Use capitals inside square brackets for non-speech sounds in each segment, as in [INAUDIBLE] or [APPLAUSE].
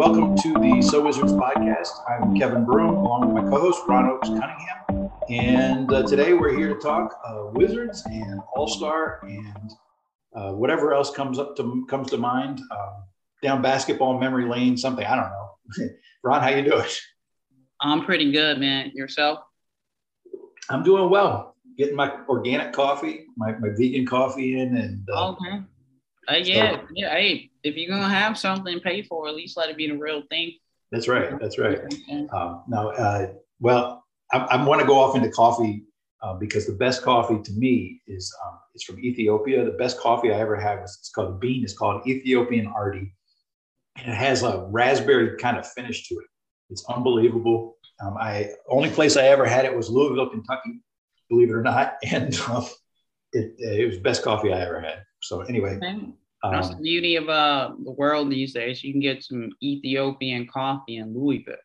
welcome to the So Wizards podcast. I'm Kevin Broom, along with my co-host Ron Oaks Cunningham, and uh, today we're here to talk uh, Wizards and All Star and uh, whatever else comes up to comes to mind. Um, down basketball memory lane, something I don't know. [LAUGHS] Ron, how you doing? I'm pretty good, man. Yourself? I'm doing well. Getting my organic coffee, my, my vegan coffee in, and uh, okay. Uh, yeah, so, yeah. Hey, if you're gonna have something paid for, at least let it be the real thing. That's right. That's right. Um, now, uh, well, I, I want to go off into coffee uh, because the best coffee to me is um, is from Ethiopia. The best coffee I ever had was it's called the bean. It's called Ethiopian Ardi, and it has a raspberry kind of finish to it. It's unbelievable. Um, I only place I ever had it was Louisville, Kentucky, believe it or not, [LAUGHS] and um, it, it was best coffee I ever had. So anyway, okay. That's um, the beauty of uh, the world these days. You can get some Ethiopian coffee in Louisville.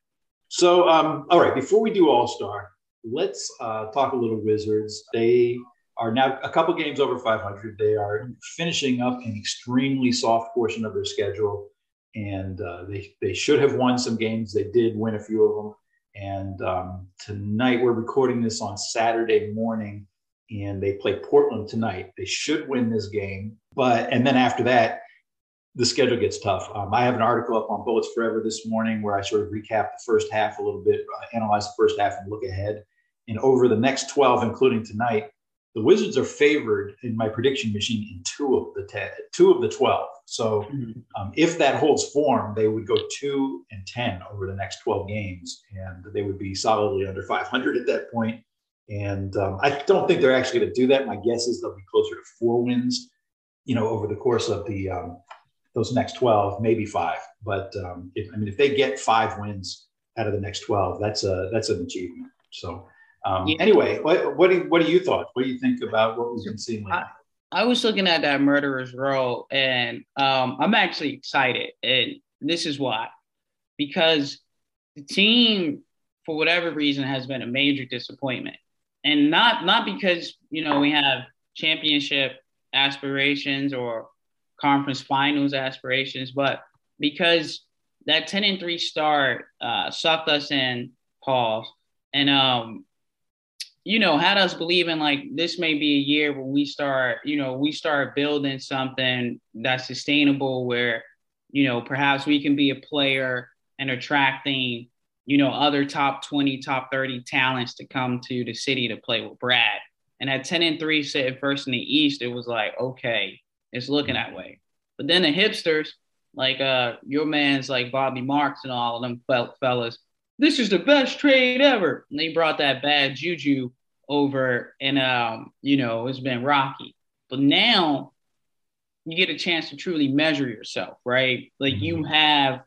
So, um, all right, before we do All Star, let's uh, talk a little Wizards. They are now a couple games over 500. They are finishing up an extremely soft portion of their schedule, and uh, they they should have won some games. They did win a few of them. And um, tonight, we're recording this on Saturday morning and they play Portland tonight. They should win this game, but and then after that, the schedule gets tough. Um, I have an article up on Bullets Forever this morning where I sort of recap the first half a little bit, uh, analyze the first half, and look ahead. And over the next 12, including tonight, the Wizards are favored in my prediction machine in two of the ten, two of the 12. So mm-hmm. um, if that holds form, they would go two and 10 over the next 12 games, and they would be solidly under 500 at that point. And um, I don't think they're actually going to do that. My guess is they'll be closer to four wins, you know, over the course of the um, those next 12, maybe five. But um, if, I mean, if they get five wins out of the next 12, that's a that's an achievement. So um, yeah. anyway, what what do you, what do you thought? What do you think about what we've been seeing? I, I was looking at that murderer's row, and um, I'm actually excited, and this is why, because the team, for whatever reason, has been a major disappointment and not not because you know we have championship aspirations or conference finals aspirations, but because that 10 and 3 start uh, sucked us in, pause, and um, you know, had us believing like this may be a year where we start, you know, we start building something that's sustainable where, you know, perhaps we can be a player and attracting you know, other top 20, top 30 talents to come to the city to play with Brad. And at 10 and 3 sitting first in the East, it was like, okay, it's looking that way. But then the hipsters, like uh your man's like Bobby Marks and all of them fellas, this is the best trade ever. And they brought that bad juju over and um, you know, it's been rocky. But now you get a chance to truly measure yourself, right? Like you mm-hmm. have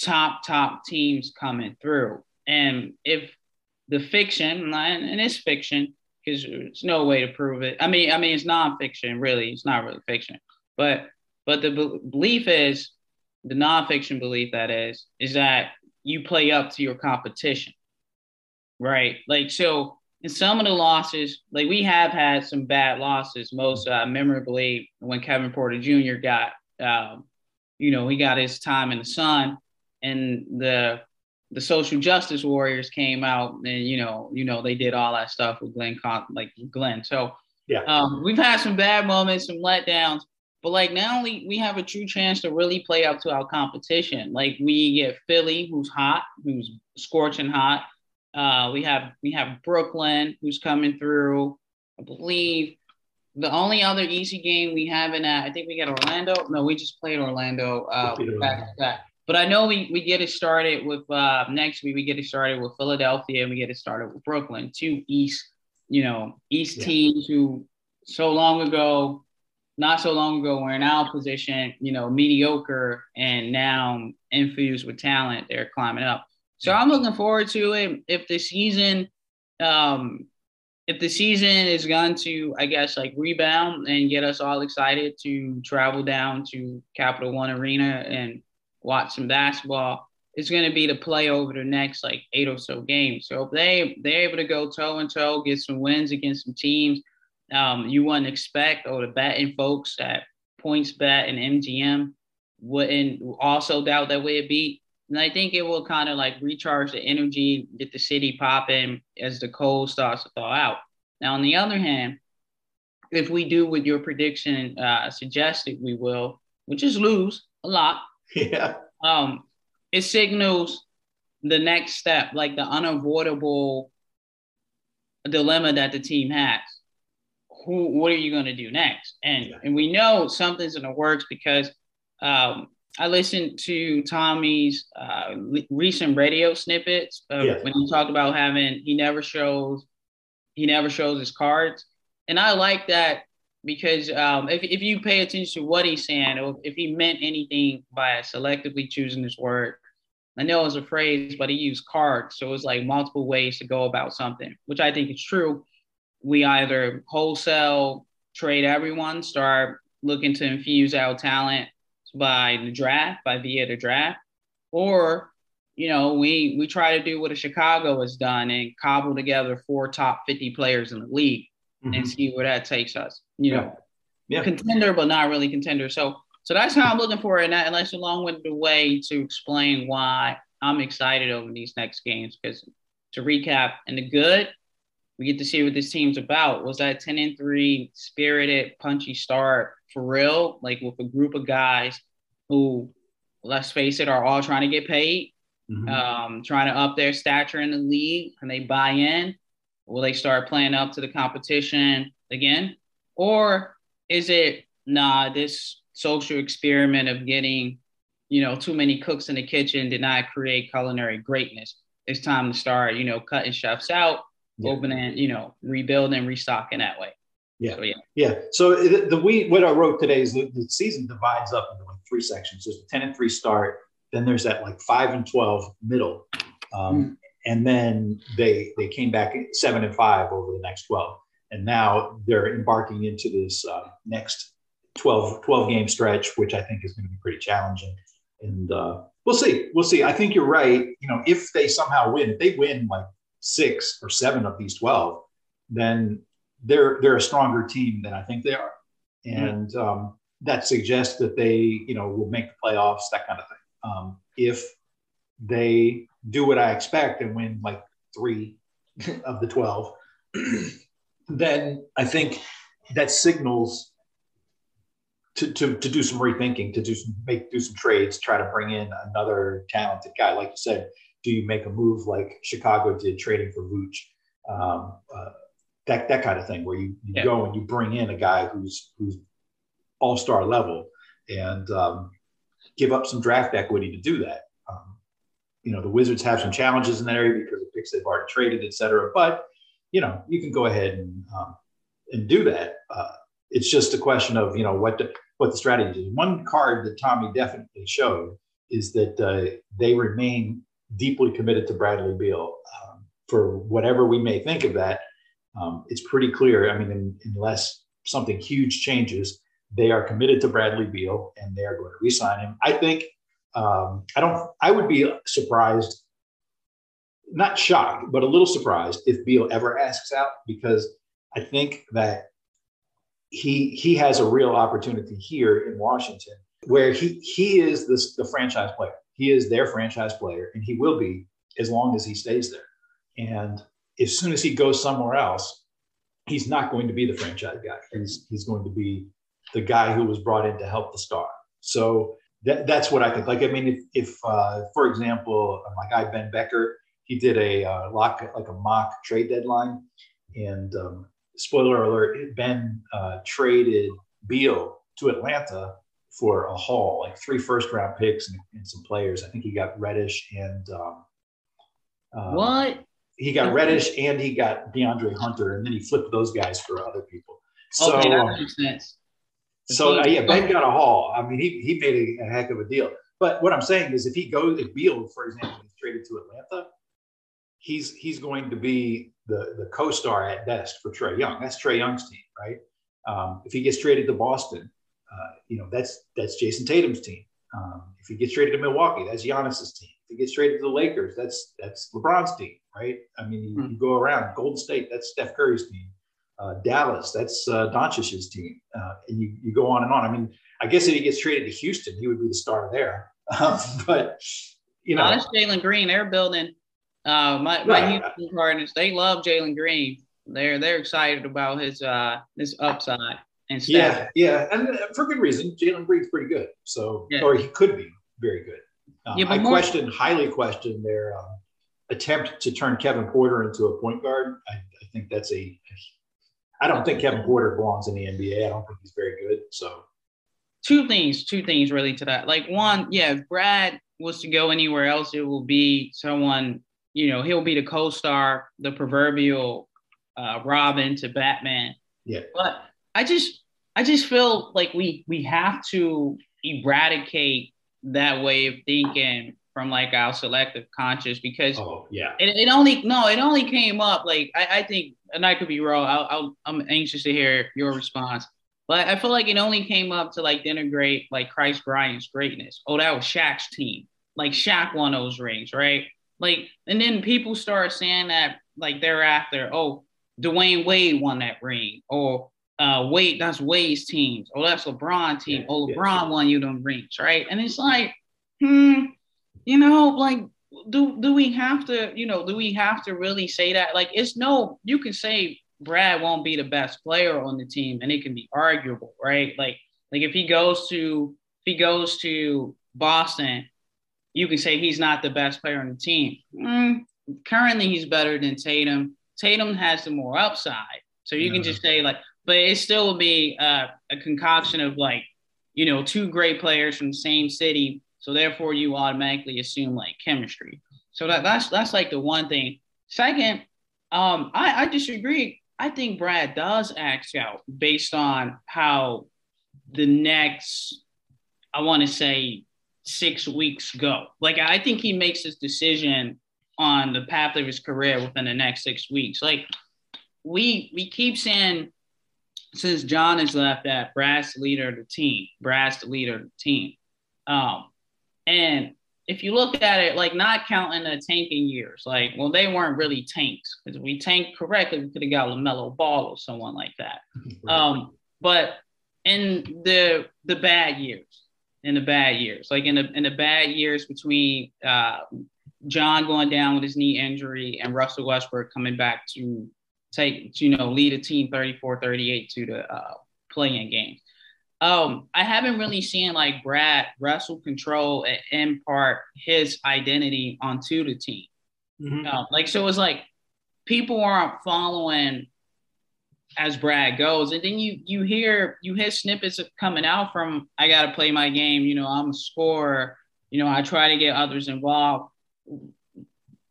top top teams coming through. And if the fiction, and it's fiction, because there's no way to prove it. I mean, I mean, it's nonfiction, really. It's not really fiction, but but the be- belief is the nonfiction belief that is is that you play up to your competition, right? Like so. In some of the losses, like we have had some bad losses. Most uh, memorably, when Kevin Porter Jr. got, um, you know, he got his time in the sun and the the social justice warriors came out and you know you know they did all that stuff with Glenn Con- like Glenn. So yeah, um, we've had some bad moments, some letdowns, but like now we we have a true chance to really play up to our competition. Like we get Philly, who's hot, who's scorching hot. Uh, we have we have Brooklyn, who's coming through. I believe the only other easy game we have in that, I think we got Orlando. No, we just played Orlando uh, back, back. But I know we, we get it started with uh, next week. We get it started with Philadelphia and we get it started with Brooklyn, two East, you know, East yeah. teams who so long ago, not so long ago, were in our position, you know, mediocre and now infused with talent. They're climbing up. So I'm looking forward to it. If the season, um, if the season is going to, I guess, like rebound and get us all excited to travel down to Capital One Arena and watch some basketball, it's going to be to play over the next like eight or so games. So if they they're able to go toe and toe, get some wins against some teams um, you wouldn't expect, or the betting folks at PointsBet and MGM wouldn't also doubt that it beat. And I think it will kind of like recharge the energy, get the city popping as the cold starts to thaw out. Now, on the other hand, if we do what your prediction uh, suggested we will, which is lose a lot, [LAUGHS] yeah, um, it signals the next step, like the unavoidable dilemma that the team has. Who, what are you going to do next? And yeah. and we know something's in the works because um, I listened to Tommy's uh, recent radio snippets yeah. when he talked about having he never shows he never shows his cards, and I like that because um, if if you pay attention to what he's saying, or if he meant anything by selectively choosing his word, I know it's a phrase, but he used cards. So it's like multiple ways to go about something, which I think is true. We either wholesale trade everyone, start looking to infuse our talent by the draft, by via the draft, or you know, we we try to do what a Chicago has done and cobble together four top 50 players in the league mm-hmm. and see where that takes us. You know, yeah. contender, but not really contender. So so that's how I'm looking for it. And, that, and that's a long-winded way to explain why I'm excited over these next games. Because to recap, and the good, we get to see what this team's about. Was that 10 and 3 spirited, punchy start for real? Like with a group of guys who, let's face it, are all trying to get paid, mm-hmm. um, trying to up their stature in the league, and they buy in. Will they start playing up to the competition again? Or is it, nah, this social experiment of getting, you know, too many cooks in the kitchen did not create culinary greatness. It's time to start, you know, cutting chefs out, yeah. opening, you know, rebuilding, restocking that way. Yeah. So, yeah. Yeah. So the, the we what I wrote today is the, the season divides up into like three sections. There's a 10 and 3 start, then there's that like 5 and 12 middle. Um, mm. And then they they came back 7 and 5 over the next 12. And now they're embarking into this uh, next 12, 12 game stretch, which I think is going to be pretty challenging. And uh, we'll see. We'll see. I think you're right. You know, if they somehow win, if they win like six or seven of these 12, then they're they're a stronger team than I think they are. And um, that suggests that they, you know, will make the playoffs, that kind of thing. Um, if they do what I expect and win like three of the 12, then I think that signals to, to, to do some rethinking, to do some make do some trades, try to bring in another talented guy. Like you said, do you make a move like Chicago did, trading for Vooch, um, uh, that that kind of thing, where you, you yeah. go and you bring in a guy who's who's all star level and um, give up some draft equity to do that. You know, the Wizards have some challenges in that area because of picks they've already traded, et cetera. But you know, you can go ahead and um, and do that. Uh, it's just a question of you know what the, what the strategy is. One card that Tommy definitely showed is that uh, they remain deeply committed to Bradley Beal. Um, for whatever we may think of that, um, it's pretty clear. I mean, in, unless something huge changes, they are committed to Bradley Beal and they are going to re-sign him. I think um, I don't. I would be surprised, not shocked, but a little surprised if Beal ever asks out because I think that he he has a real opportunity here in Washington where he he is this the franchise player. He is their franchise player, and he will be as long as he stays there. And as soon as he goes somewhere else, he's not going to be the franchise guy. He's he's going to be the guy who was brought in to help the star. So that, that's what I think. Like I mean, if if uh, for example, my guy Ben Becker, he did a uh, lock like a mock trade deadline, and um, spoiler alert, Ben uh, traded Beal to Atlanta for a haul, like three first round picks and, and some players. I think he got Reddish and um, uh, what? He got Reddish and he got DeAndre Hunter, and then he flipped those guys for other people. So, okay, that makes sense. So yeah, Ben got a haul. I mean, he he made a, a, heck of a deal. But what I'm saying is, if he goes, if Beal, for example, is traded to Atlanta, he's he's going to be the the co-star at best for Trae Young. That's Trae Young's team, right? Um, if he gets traded to Boston, uh, you know that's that's Jayson Tatum's team. Um, if he gets traded to Milwaukee, that's Giannis's team. If he gets traded to the Lakers, that's that's LeBron's team, right? I mean, you, mm-hmm. you go around. Golden State, that's Steph Curry's team. Uh, Dallas, that's uh, Doncic's team, uh, and you you go on and on. I mean, I guess if he gets traded to Houston, he would be the star there. [LAUGHS] Um, but you know, that's Jalen Green. They're building. Uh, my my right. Houston Cardinals, they love Jalen Green. They're they're excited about his uh his upside and Yeah, yeah, and for good reason. Jalen Green's pretty good. So, yeah. or he could be very good. Um, yeah, I more- question, highly question their um, attempt to turn Kevin Porter into a point guard. I, I think that's a. I don't think Kevin Porter belongs in the NBA. I don't think he's very good. So, two things, two things really to that. Like one, yeah, if Brad was to go anywhere else, it will be someone. You know, he'll be the co-star, the proverbial uh, Robin to Batman. Yeah. But I just I just feel like we we have to eradicate that way of thinking from like our selective conscious because oh yeah it, it only no it only came up like I, I think and I could be wrong I'll, i am anxious to hear your response but I feel like it only came up to like denigrate like Kris Bryant's greatness oh that was Shaq's team like Shaq won those rings right like and then people start saying that like thereafter oh Dwyane Wade won that ring or uh, Wade, that's Wade's teams. Oh, that's LeBron team. Oh, LeBron yeah. won you them rings, right? And it's like, hmm, you know, like, do do we have to, you know, do we have to really say that? Like, it's no, you can say Brad won't be the best player on the team, and it can be arguable, right? Like, like if he goes to if he goes to Boston, you can say he's not the best player on the team. Mm, currently, he's better than Tatum. Tatum has the more upside. So you can just say like, but it still will be uh, a concoction of like, you know, two great players from the same city. So therefore, you automatically assume like chemistry. So that, that's that's like the one thing. Second, um, I, I disagree. I think Brad does act out based on how the next, I want to say, six weeks go. Like I think he makes his decision on the path of his career within the next six weeks. Like we we keep saying since John has left that Brad's the leader of the team. Brad's the leader of the team. Um, and if you look at it, like not counting the tanking years, like, well, they weren't really tanks because if we tanked correctly, we could have got LaMelo Ball or someone like that. [LAUGHS] Um, but in the the bad years, in the bad years, like in the in the bad years between uh, John going down with his knee injury and Russell Westbrook coming back to take, you know, lead a team 34 38 to the uh, play-in games. Um, I haven't really seen like Brad wrestle control and impart his identity onto the team. Mm-hmm. Uh, like, so it's like people aren't following as Brad goes. And then you you hear you hear snippets coming out from I gotta play my game, you know, I'm a scorer, you know, I try to get others involved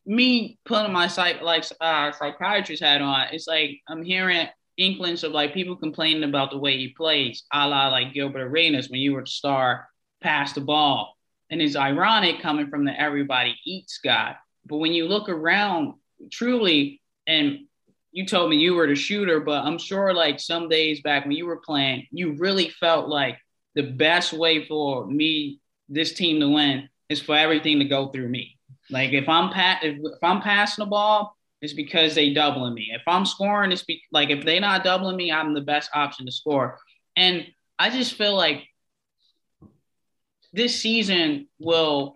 me putting my psych like uh, psychiatrist hat on, it's like I'm hearing inklings of like people complaining about the way he plays, a la like Gilbert Arenas when you were the star, pass the ball. And it's ironic coming from the everybody eats guy. But when you look around truly, and you told me you were the shooter, but I'm sure like some days back when you were playing, you really felt like the best way for me, this team to win is for everything to go through me. Like if I'm pat if, if I'm passing the ball, it's because they doubling me. If I'm scoring, it's be- like if they're not doubling me, I'm the best option to score. And I just feel like this season will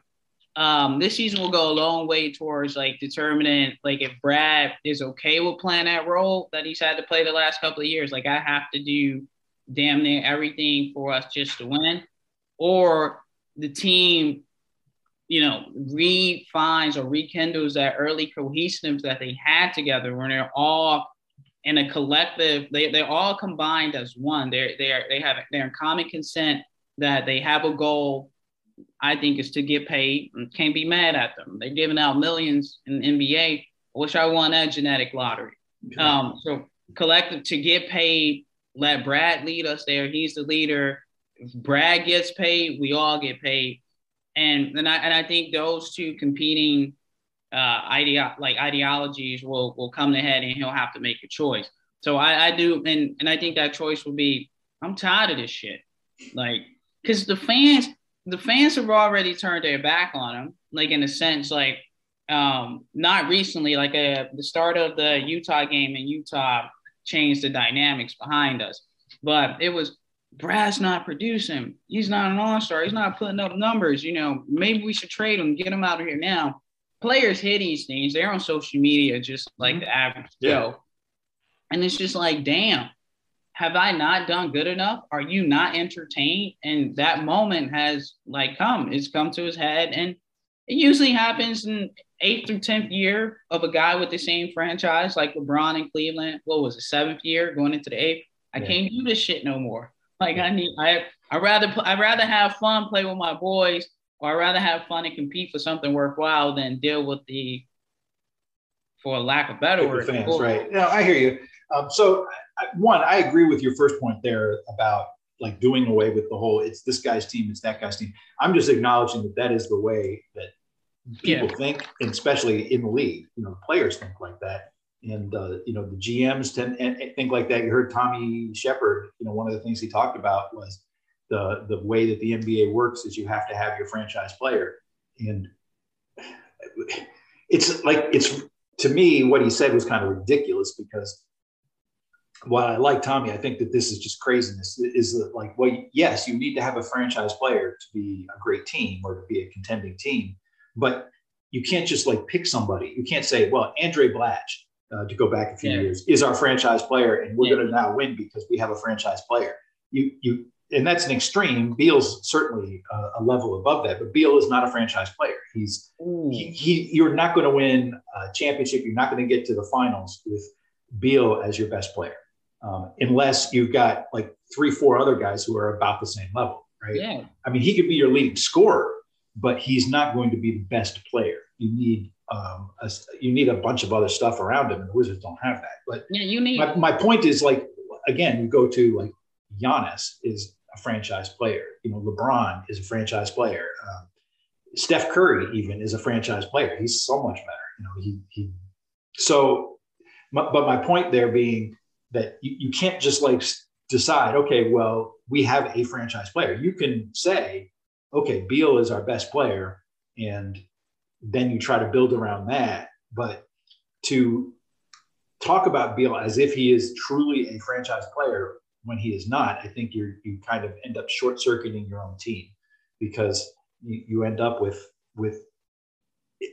um this season will go a long way towards like determining like if Brad is okay with playing that role that he's had to play the last couple of years. Like I have to do damn near everything for us just to win, or the team you know, refines or rekindles that early cohesiveness that they had together when they're all in a collective, they, they're all combined as one. They're, they're, they have, they're in common consent that they have a goal, I think is to get paid and can't be mad at them. They're giving out millions in NBA. Wish I won that genetic lottery. Um, so collective to get paid, let Brad lead us there. He's the leader. If Brad gets paid, we all get paid and and I and I think those two competing uh, idea like ideologies will will come to head, and he'll have to make a choice. So I, I do, and and I think that choice will be I'm tired of this shit, like because the fans the fans have already turned their back on him, like in a sense, like um not recently, like uh, the start of the Utah game in Utah changed the dynamics behind us, but it was Brad's not producing. He's not an all-star. He's not putting up numbers. You know, maybe we should trade him, get him out of here now. Players hear these things. They're on social media just like mm-hmm. the average yeah. Joe. And it's just like, damn, have I not done good enough? Are you not entertained? And that moment has like come, it's come to his head. And it usually happens in eighth through 10th year of a guy with the same franchise, like LeBron in Cleveland. What was it, seventh year going into the eighth? I yeah. can't do this shit no more. Like I need, I I rather I rather have fun, play with my boys, or I rather have fun and compete for something worthwhile than deal with the, for lack of better word, fans. Right? No, I hear you. Um, so one, I agree with your first point there about like doing away with the whole it's this guy's team, it's that guy's team. I'm just acknowledging that that is the way that people yeah. think, and especially in the league, you know, players think like that. And, uh, you know, the GMs tend and think like that. You heard Tommy Sheppard. you know, one of the things he talked about was the, the way that the NBA works is you have to have your franchise player. And it's like, it's to me, what he said was kind of ridiculous because while I like Tommy, I think that this is just craziness. Is like, well, yes, you need to have a franchise player to be a great team or to be a contending team, but you can't just like pick somebody. You can't say, well, Andray Blatche, uh, to go back a few yeah. years, is our franchise player, and we're yeah. going to now win because we have a franchise player. You you, and that's an extreme. Beal's certainly uh, a level above that, but Beal is not a franchise player. He's he, he, You're not going to win a championship. You're not going to get to the finals with Beal as your best player um, unless you've got like three, four other guys who are about the same level, right? Yeah. I mean, he could be your leading scorer, but he's not going to be the best player. You need um, a, you need a bunch of other stuff around him, and the Wizards don't have that. But yeah, you need. My, my point is like again, you go to like Giannis is a franchise player. You know, LeBron is a franchise player. Um, Steph Curry even is a franchise player. He's so much better. You know, he he. So, but my point there being that you, you can't just like decide, okay, well, we have a franchise player. You can say, okay, Beal is our best player, and then you try to build around that. But to talk about Beal as if he is truly a franchise player when he is not, I think you you kind of end up short circuiting your own team because you, you end up with with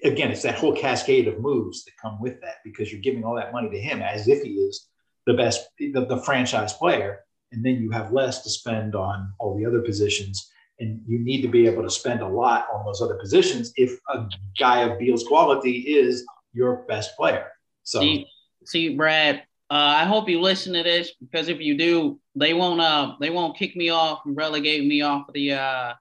again it's that whole cascade of moves that come with that because you're giving all that money to him as if he is the best, the, the franchise player, and then you have less to spend on all the other positions. And you need to be able to spend a lot on those other positions if a guy of Beal's quality is your best player. So, see, see Brad, uh, I hope you listen to this because if you do, they won't uh they won't kick me off and relegate me off the uh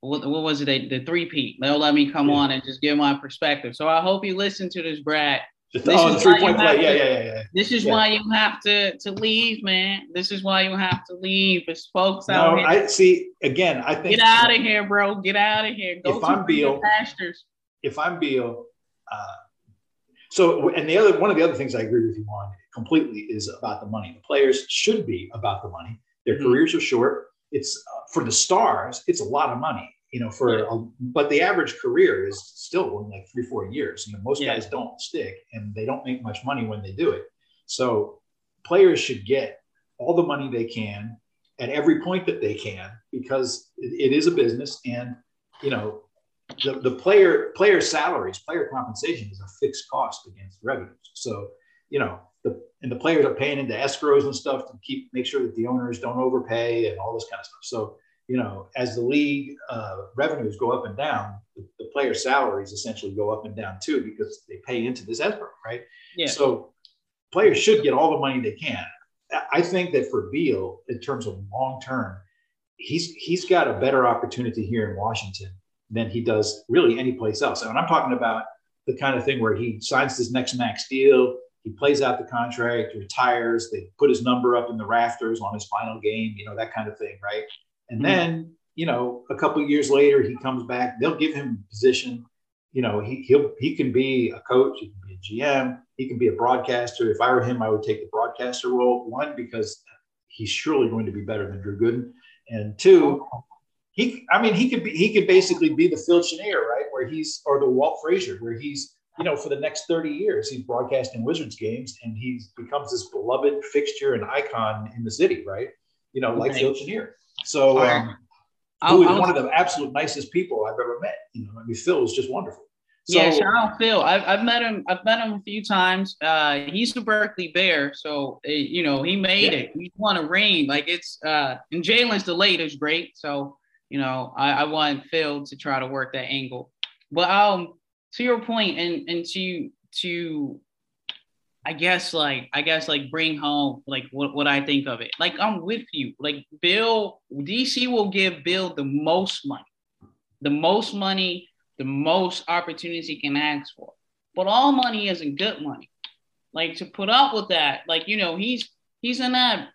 what, what was it the, the three peat. They'll let me come yeah. on and just give my perspective. So I hope you listen to this, Brad, this oh, the three point play. Yeah, yeah, yeah, yeah. This is yeah. why you have to to leave, man. This is why you have to leave. It's folks no, out here. I see. Again, I think get out of here, bro. Get out of here. Go if I'm Beal, pastures. If I'm Beal, uh, so and the other one of the other things I agree with you on completely is about the money. The players should be about the money. Their mm-hmm. careers are short. It's uh, for the stars. It's a lot of money you know, for yeah. a, but the average career is still in like three, four years. You know, most yeah. guys don't stick and they don't make much money when they do it. So players should get all the money they can at every point that they can because it, it is a business and you know the, the player player salaries player compensation is a fixed cost against revenues so you know the and the players are paying into escrows and stuff to keep make sure that the owners don't overpay and all this kind of stuff so you know, as the league uh, revenues go up and down, the, the player salaries essentially go up and down too because they pay into this escrow, right? Yeah. So players should get all the money they can. I think that for Beal, in terms of long term, he's he's got a better opportunity here in Washington than he does really any place else. And I'm talking about the kind of thing where he signs his next max deal, he plays out the contract, retires, they put his number up in the rafters on his final game, you know, that kind of thing, right? And mm-hmm. then, you know, a couple years later, he comes back. They'll give him a position. You know, he he'll he can be a coach. He can be a GM. He can be a broadcaster. If I were him, I would take the broadcaster role. One because he's surely going to be better than Drew Gooden, and two, he I mean he could be he could basically be the Phil Chenier, right? Where he's or the Walt Frazier, where he's you know, for the next 30 years, he's broadcasting Wizards games and he becomes this beloved fixture and icon in the city, right? You know, like Phil Chenier. So, um, who is one of the absolute nicest people I've ever met. You know, I mean, Phil is just wonderful. So, yeah, shout out Phil. I've, I've met him. I've met him a few times. Uh, he's a Berkeley Bear, so uh, you know he made yeah. it. He won a ring. Like it's uh, and Jalen's delayed is great. So you know I, I want Phil to try to work that angle. But um, to your point, and and to to I guess like I guess like bring home like what, what I think of it. Like I'm with you. Like Bill, DC will give Bill the most money, the most money, the most opportunities he can ask for. But all money isn't good money. Like to put up with that, like you know, he's he's in that.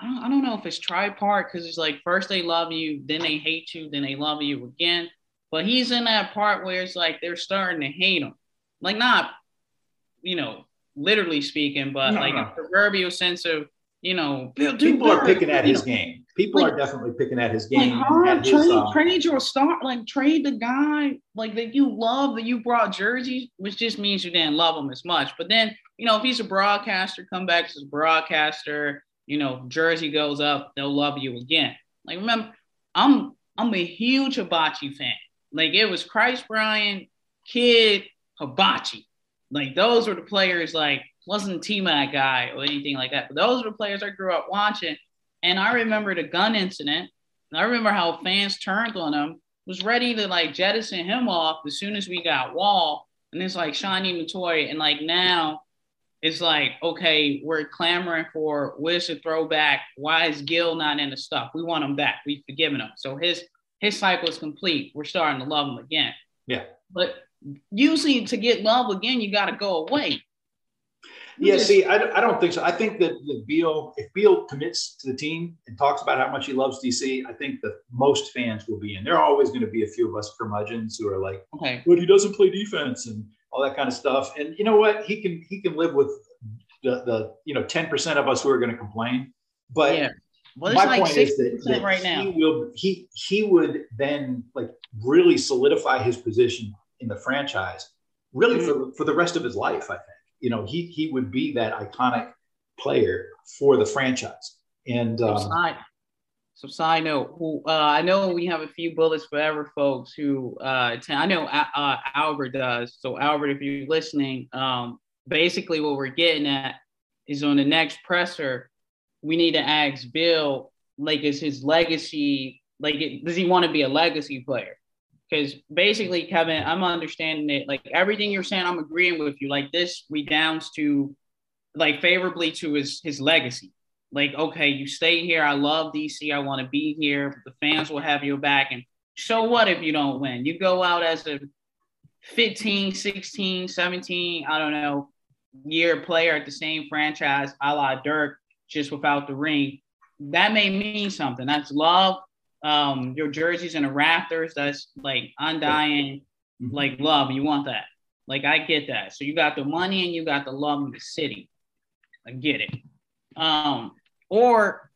I don't, I don't know if it's tripart because it's like first they love you, then they hate you, then they love you again. But he's in that part where it's like they're starting to hate him. Like not, you know, literally speaking, but no, like no. a proverbial sense of, you know, people are picking at his know. game. People like, are definitely picking at his game. Like, his, trade, um, trade your star, like trade the guy like that you love that you brought jerseys, which just means you didn't love him as much. But then, you know, if he's a broadcaster, come back as a broadcaster, you know, jersey goes up, they'll love you again. Like remember, I'm I'm a huge Hibachi fan. Like it was Christ Bryant, Kid, Hibachi. Like those were the players. Like wasn't T Mac guy or anything like that. But those were the players I grew up watching. And I remember the gun incident. I remember how fans turned on him. Was ready to like jettison him off as soon as we got Wall. And it's like shiny Matoy. And like now it's like, okay, we're clamoring for where's the throwback? Why is Gil not in the stuff? We want him back. We've forgiven him. So his his cycle is complete. We're starting to love him again. Yeah. But usually to get love again, you got to go away. Yeah, see, I, I don't think so. I think that, Beal, if Beal commits to the team and talks about how much he loves DC, I think that most fans will be in. There are always going to be a few of us curmudgeons who are like, okay, but he doesn't play defense and all that kind of stuff. And you know what? He can he can live with the, the you know ten percent of us who are going to complain. But yeah. well, my like point is that, that right now. he will he he would then like really solidify his position in the franchise, really mm-hmm. for, for the rest of his life. I think you know he he would be that iconic player for the franchise. And um, so, side, so side note, who uh, I know we have a few bullets forever folks who uh, attend, I know uh, Albert does. So Albert, if you're listening, um, basically what we're getting at is on the next presser, we need to ask Bill like is his legacy like it, does he want to be a legacy player? Because basically, Kevin, I'm understanding it. Like everything you're saying, I'm agreeing with you. Like this redounds to like favorably to his his legacy. Like, okay, you stay here. I love DC. I want to be here. The fans will have your back. And so what if you don't win? You go out as a 15, 16, 17, I don't know, year player at the same franchise, a la Dirk, just without the ring. That may mean something. That's love um your jerseys and the rafters that's like undying mm-hmm. like love. You want that. Like i get that. So you got the money and you got the love of the city. I get it. Um or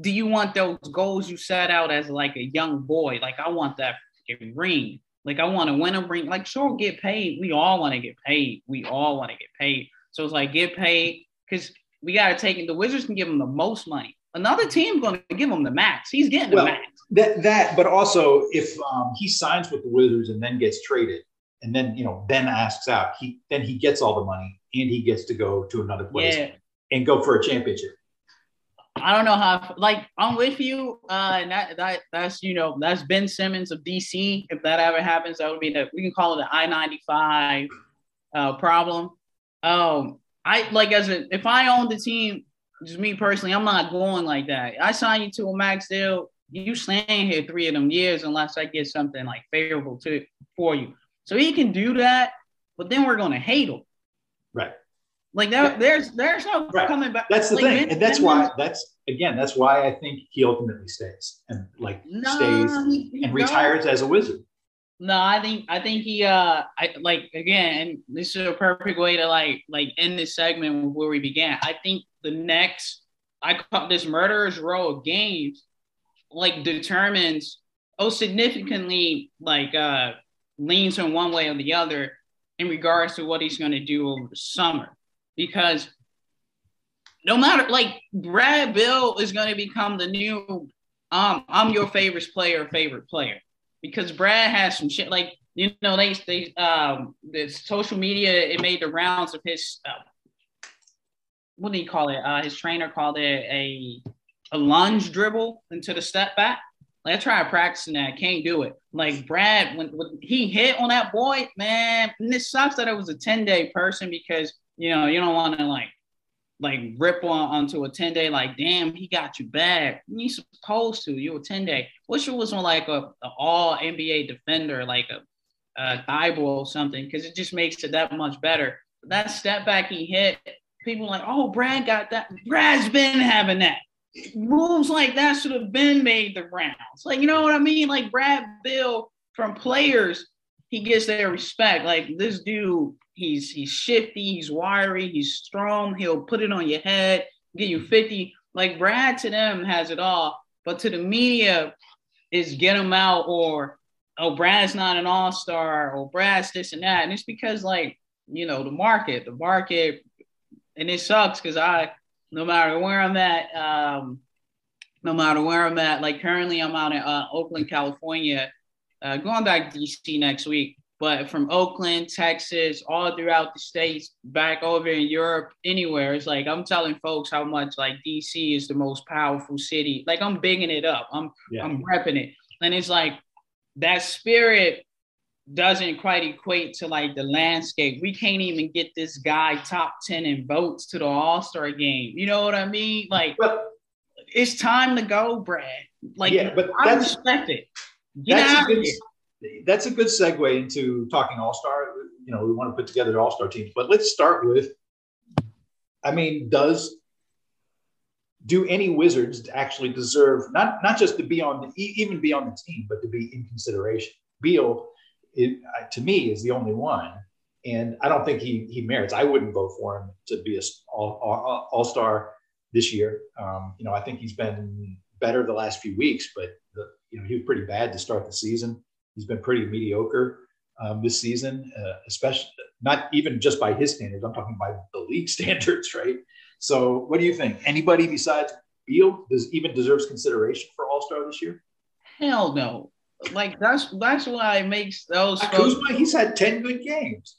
do you want those goals you set out as like a young boy? Like i want that ring. Like i want to win a ring. Like sure get paid. We all want to get paid. We all want to get paid. So it's like get paid because we got to take it. The wizards can give them the most money Another team going to give him the max. He's getting well, the max. That that, but also if um, he signs with the Wizards and then gets traded, and then you know then asks out, he then he gets all the money and he gets to go to another place yeah. and go for a championship. I don't know how. Like I'm with you, uh, and that that that's you know that's Ben Simmons of DC. If that ever happens, that would be the we can call it the I ninety five uh, problem. Um, I like as a if I owned the team, just me personally, I'm not going like that. I sign you to a max deal. You staying here three of them years unless I get something like favorable to for you. So he can do that, but then we're gonna hate him. Right. Like yeah. there's there's no right. coming back. That's the like, thing, and that's why that's again that's why I think he ultimately stays and like no, stays he, he and retires as a wizard. No, I think I think he uh I like again, and this is a perfect way to like like end this segment where we began. I think the next I call this murderer's row of games like determines oh significantly like uh leans in one way or the other in regards to what he's going to do over the summer. Because no matter like Brad Bill is going to become the new um I'm your favorite player, favorite player. Because Brad has some shit like you know they they um the social media it made the rounds of his uh, what do you call it? Uh, his trainer called it a a lunge dribble into the step back. Like I tried practicing that, can't do it. Like Brad, when, when he hit on that boy, man, and it sucks that it was a 10 day person because you know you don't want to like like rip on onto a 10 day, like, damn, he got you bad. You supposed to, you a 10 day. Wish it was on like a, a all NBA defender, like a, a Thybulle or something, because it just makes it that much better. That step back he hit, people like, oh, Brad got that. Brad's been having that. Moves like that should have been made the rounds. Like, you know what I mean? Like Brad Bill from players, he gets their respect. Like this dude, he's he's shifty, he's wiry, he's strong. He'll put it on your head, get you 50. Like Brad to them has it all, but to the media is get him out or oh Brad's not an all-star or Brad's this and that. And it's because like, you know, the market, the market and it sucks because I, no matter where I'm at, um, no matter where I'm at, like currently I'm out in uh, Oakland, California, uh, going back to DC next week. But from Oakland, Texas, all throughout the states, back over in Europe, anywhere, it's like I'm telling folks how much like DC is the most powerful city. Like I'm bigging it up. I'm yeah. I'm repping it, and it's like that spirit doesn't quite equate to like the landscape. We can't even get this guy top 10 in votes to the All-Star game. You know what I mean? Like but, it's time to go, Brad. Like yeah, but I that's, respect it. Get that's a good, that's a good segue into talking All-Star. You know, we want to put together All-Star teams, but let's start with I mean, does do any Wizards actually deserve not not just to be on the, even be on the team, but to be in consideration? Beal it, to me is the only one. And I don't think he he merits. I wouldn't vote for him to be a all, all, all star this year. Um, you know, I think he's been better the last few weeks, but the, you know he was pretty bad to start the season. He's been pretty mediocre um, this season, uh, especially not even just by his standards. I'm talking by the league [LAUGHS] standards, right? So, what do you think? Anybody besides Beal does even deserves consideration for All Star this year? Hell no like that's that's why it makes those. Uh, Kuzma, he's had ten good games.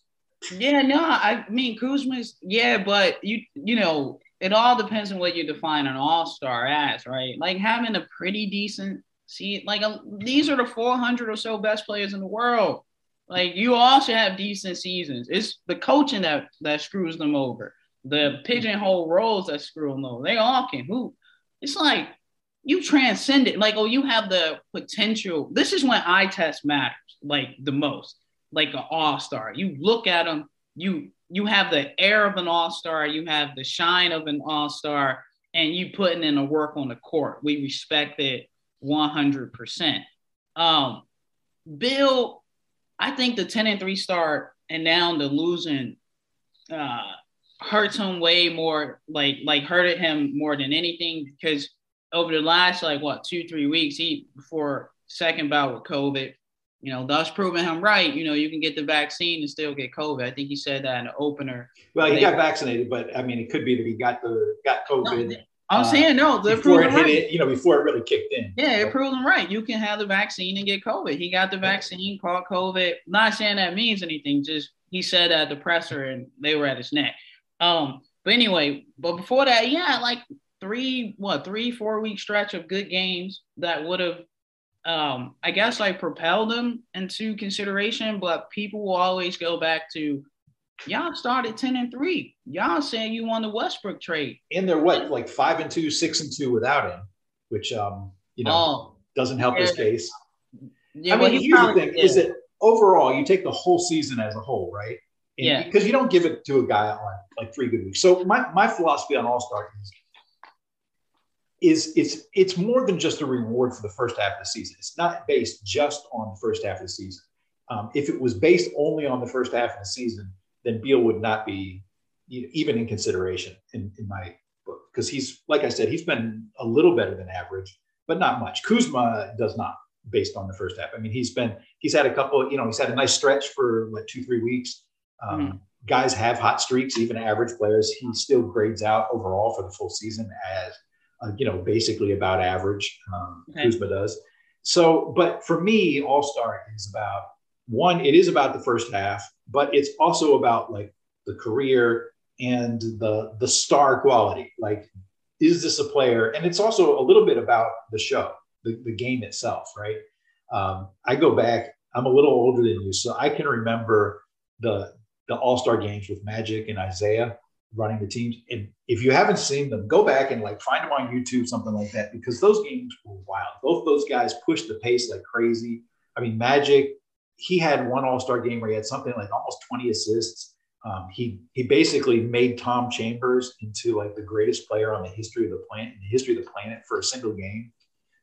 Yeah, no, I mean Kuzma's yeah, but you you know it all depends on what you define an all star as, right? Like having a pretty decent see, like a, these are the four hundred or so best players in the world. Like you all should have decent seasons. It's the coaching that that screws them over. The pigeonhole roles that screw them over. They all can hoop. It's like you transcend it. Like, oh, you have the potential. This is when eye test matters, like the most, like an all-star. You look at them, you you have the air of an all-star, you have the shine of an all-star, and you putting in the work on the court. We respect it 100%. Um, Beal, I think the 10 and 3 start and now the losing uh hurts him way more like like hurted him more than anything because over the last like what two three weeks, he before second bout with COVID, you know, thus proving him right. You know, you can get the vaccine and still get COVID. I think he said that in the opener. Well, he got vaccinated, but I mean, it could be that he got the got COVID. No, I'm uh, saying no. Before it hit right. it, you know, before it really kicked in. Yeah, it proved him right. You can have the vaccine and get COVID. He got the vaccine, caught COVID. Not saying that means anything. Just he said that the presser, and they were at his neck. Um, but anyway, but before that, yeah, like three what three four week stretch of good games that would have um, I guess like propelled them into consideration, but people will always go back to y'all started 10 and 3. Y'all saying you won the Westbrook trade. And they're what, like five and two, six and two without him, which um, you know, oh, doesn't help yeah. his case. Yeah, I mean, here's the thing is that overall, you take the whole season as a whole, right? And yeah. Because you don't give it to a guy on like three good weeks. So my, my philosophy on All Star is is it's it's more than just a reward for the first half of the season. It's not based just on the first half of the season. Um, if it was based only on the first half of the season, then Beal would not be even in consideration in, in my book because he's like I said, he's been a little better than average, but not much. Kuzma does not based on the first half. I mean, he's been he's had a couple, you know, he's had a nice stretch for like two three weeks, um, mm-hmm. guys have hot streaks, even average players. He still grades out overall for the full season as, uh, you know, basically about average. Um, okay. Kuzma does. So, but for me, All Star is about one. It is about the first half, but it's also about like the career and the the star quality. Like, is this a player? And it's also a little bit about the show, the, the game itself, right? Um, I go back. I'm a little older than you, so I can remember the the All Star games with Magic and Isiah running the teams. And if you haven't seen them, go back and like find them on YouTube, something like that, because those games were wild. Both those guys pushed the pace like crazy. I mean, Magic, he had one All Star game where he had something like almost 20 assists. Um, he he basically made Tom Chambers into like the greatest player on the history of the planet, in the history of the planet for a single game.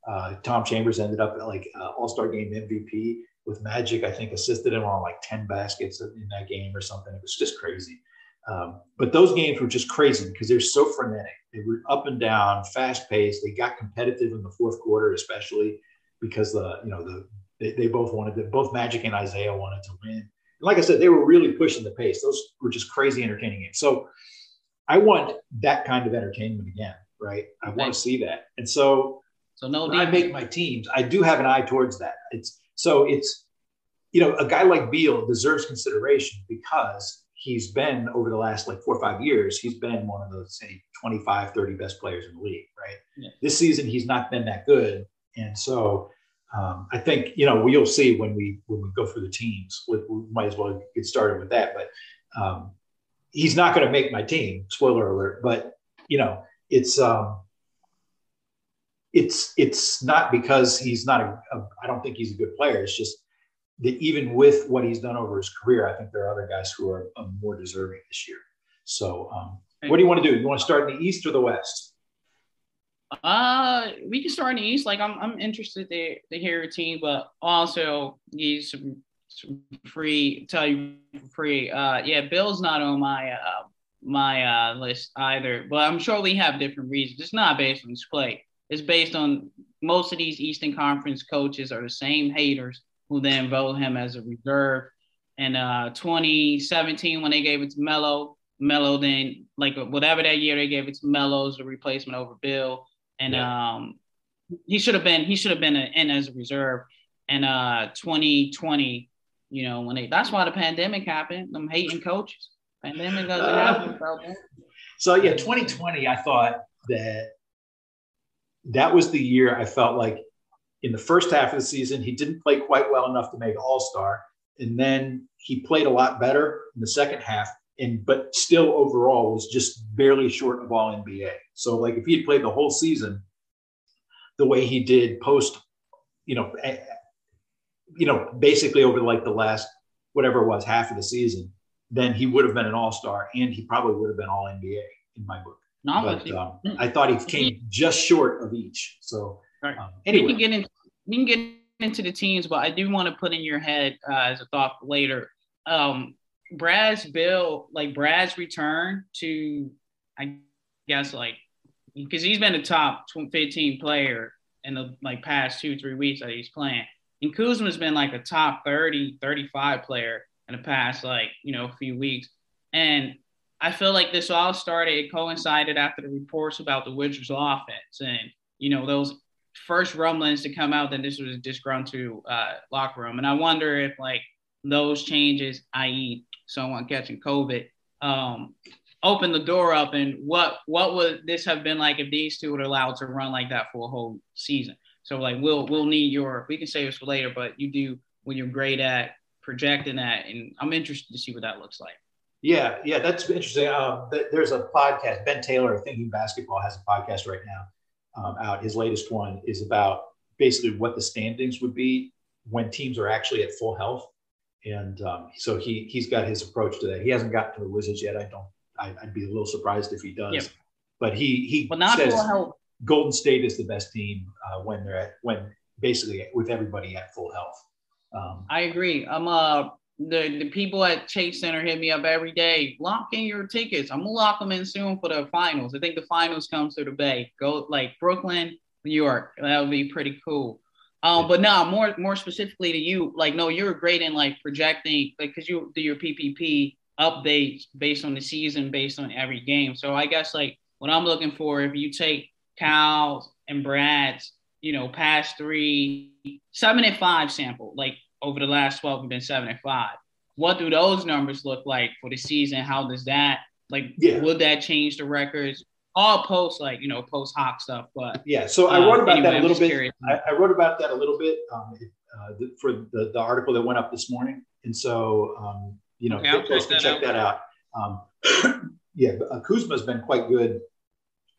Uh, Tom Chambers ended up like uh, All Star Game MVP with Magic. I think assisted him on like ten baskets in that game or something. It was just crazy. Um, but those games were just crazy because they're so frenetic. They were up and down, fast paced. They got competitive in the fourth quarter, especially because the you know the they, they both wanted to both Magic and Isaiah wanted to win And like I said, they were really pushing the pace. Those were just crazy entertaining games. So I want that kind of entertainment again, right? I want to see that. And so, so no, when I make my teams, I do have an eye towards that. It's so it's, you know, a guy like Beal deserves consideration because he's been over the last like four or five years, he's been one of the say 25, 30 best players in the league, right? Yeah. This season, he's not been that good. And so um, I think you know we'll see when we when we go through the teams. We, we might as well get started with that. But um, he's not going to make my team. Spoiler alert! But you know it's um, it's it's not because he's not a, a. I don't think he's a good player. It's just that even with what he's done over his career, I think there are other guys who are more deserving this year. So, um, what do you want to do? You want to start in the East or the West? Uh, we can start in the East. Like, I'm, I'm interested to, to hear your team, but also need some, some free. Tell you free. Uh, yeah, Beal's not on my uh my uh list either, but I'm sure we have different reasons. It's not based on his play. It's based on most of these Eastern Conference coaches are the same haters who then vote him as a reserve. And uh, 2017, when they gave it to Melo, Melo then like whatever that year they gave it to Melo as a replacement over Beal and yeah. um, he should have been he should have been in as a reserve. And uh, 2020, you know, when they that's why the pandemic happened. Them hating coaches. Pandemic doesn't uh, happen. So yeah, 2020, I thought that that was the year I felt like in the first half of the season he didn't play quite well enough to make All Star, and then he played a lot better in the second half and but still overall was just barely short of all NBA. So like if he had played the whole season the way he did post, you know, you know, basically over like the last whatever it was half of the season, then he would have been an All Star and he probably would have been All NBA in my book. No, but um, I thought he came just short of each. So right. um, anyway, we can get in, we can get into the teams, but I do want to put in your head uh, as a thought later. Um, Brad's bill, like Brad's return to, I guess, like, because he's been a top 15 player in the like past two, three weeks that he's playing. And Kuzma's been like a top 30, 35 player in the past, like, you know, a few weeks. And I feel like this all started, it coincided after the reports about the Wizards offense and, you know, those first rumblings to come out that this was a disgruntled uh, locker room. And I wonder if, like, those changes, i.e., someone catching COVID, um, open the door up and what what would this have been like if these two were allowed to run like that for a whole season? So like we'll we'll need your we can save this for later, but you do when you're great at projecting that, and I'm interested to see what that looks like. Yeah, yeah, that's interesting. Um, there's a podcast. Ben Taylor, Thinking Basketball, has a podcast right now um, out. His latest one is about basically what the standings would be when teams are actually at full health and um, so he he's got his approach to that. He hasn't gotten to the Wizards yet. I don't. I, would be a little surprised if he does. Yeah. But he he well, not says Golden State is the best team uh, when they're at when basically with everybody at full health. Um, I agree. I'm uh the the people at Chase Center hit me up every day. Lock in your tickets. I'm gonna lock them in soon for the finals. I think the finals comes to the Bay. Go like Brooklyn, New York. That would be pretty cool. Um, but now more more specifically to you, like no, you're great in like projecting, like because you do your PPP. Updates based on the season, based on every game. So I guess like what I'm looking for, if you take Cal's and Brad's, you know, past three, seven and five sample, like over the last 12 have been seven and five. What do those numbers look like for the season? How does that like yeah. would that change the records? All post like you know post hoc stuff, but yeah. So I wrote uh, about anyway, that a little bit. I, I, wrote about that a little bit um, uh, for the, the article that went up this morning, and so um, you know, okay, folks can check that out. Um, [CLEARS THROAT] yeah, uh, Kuzma's been quite good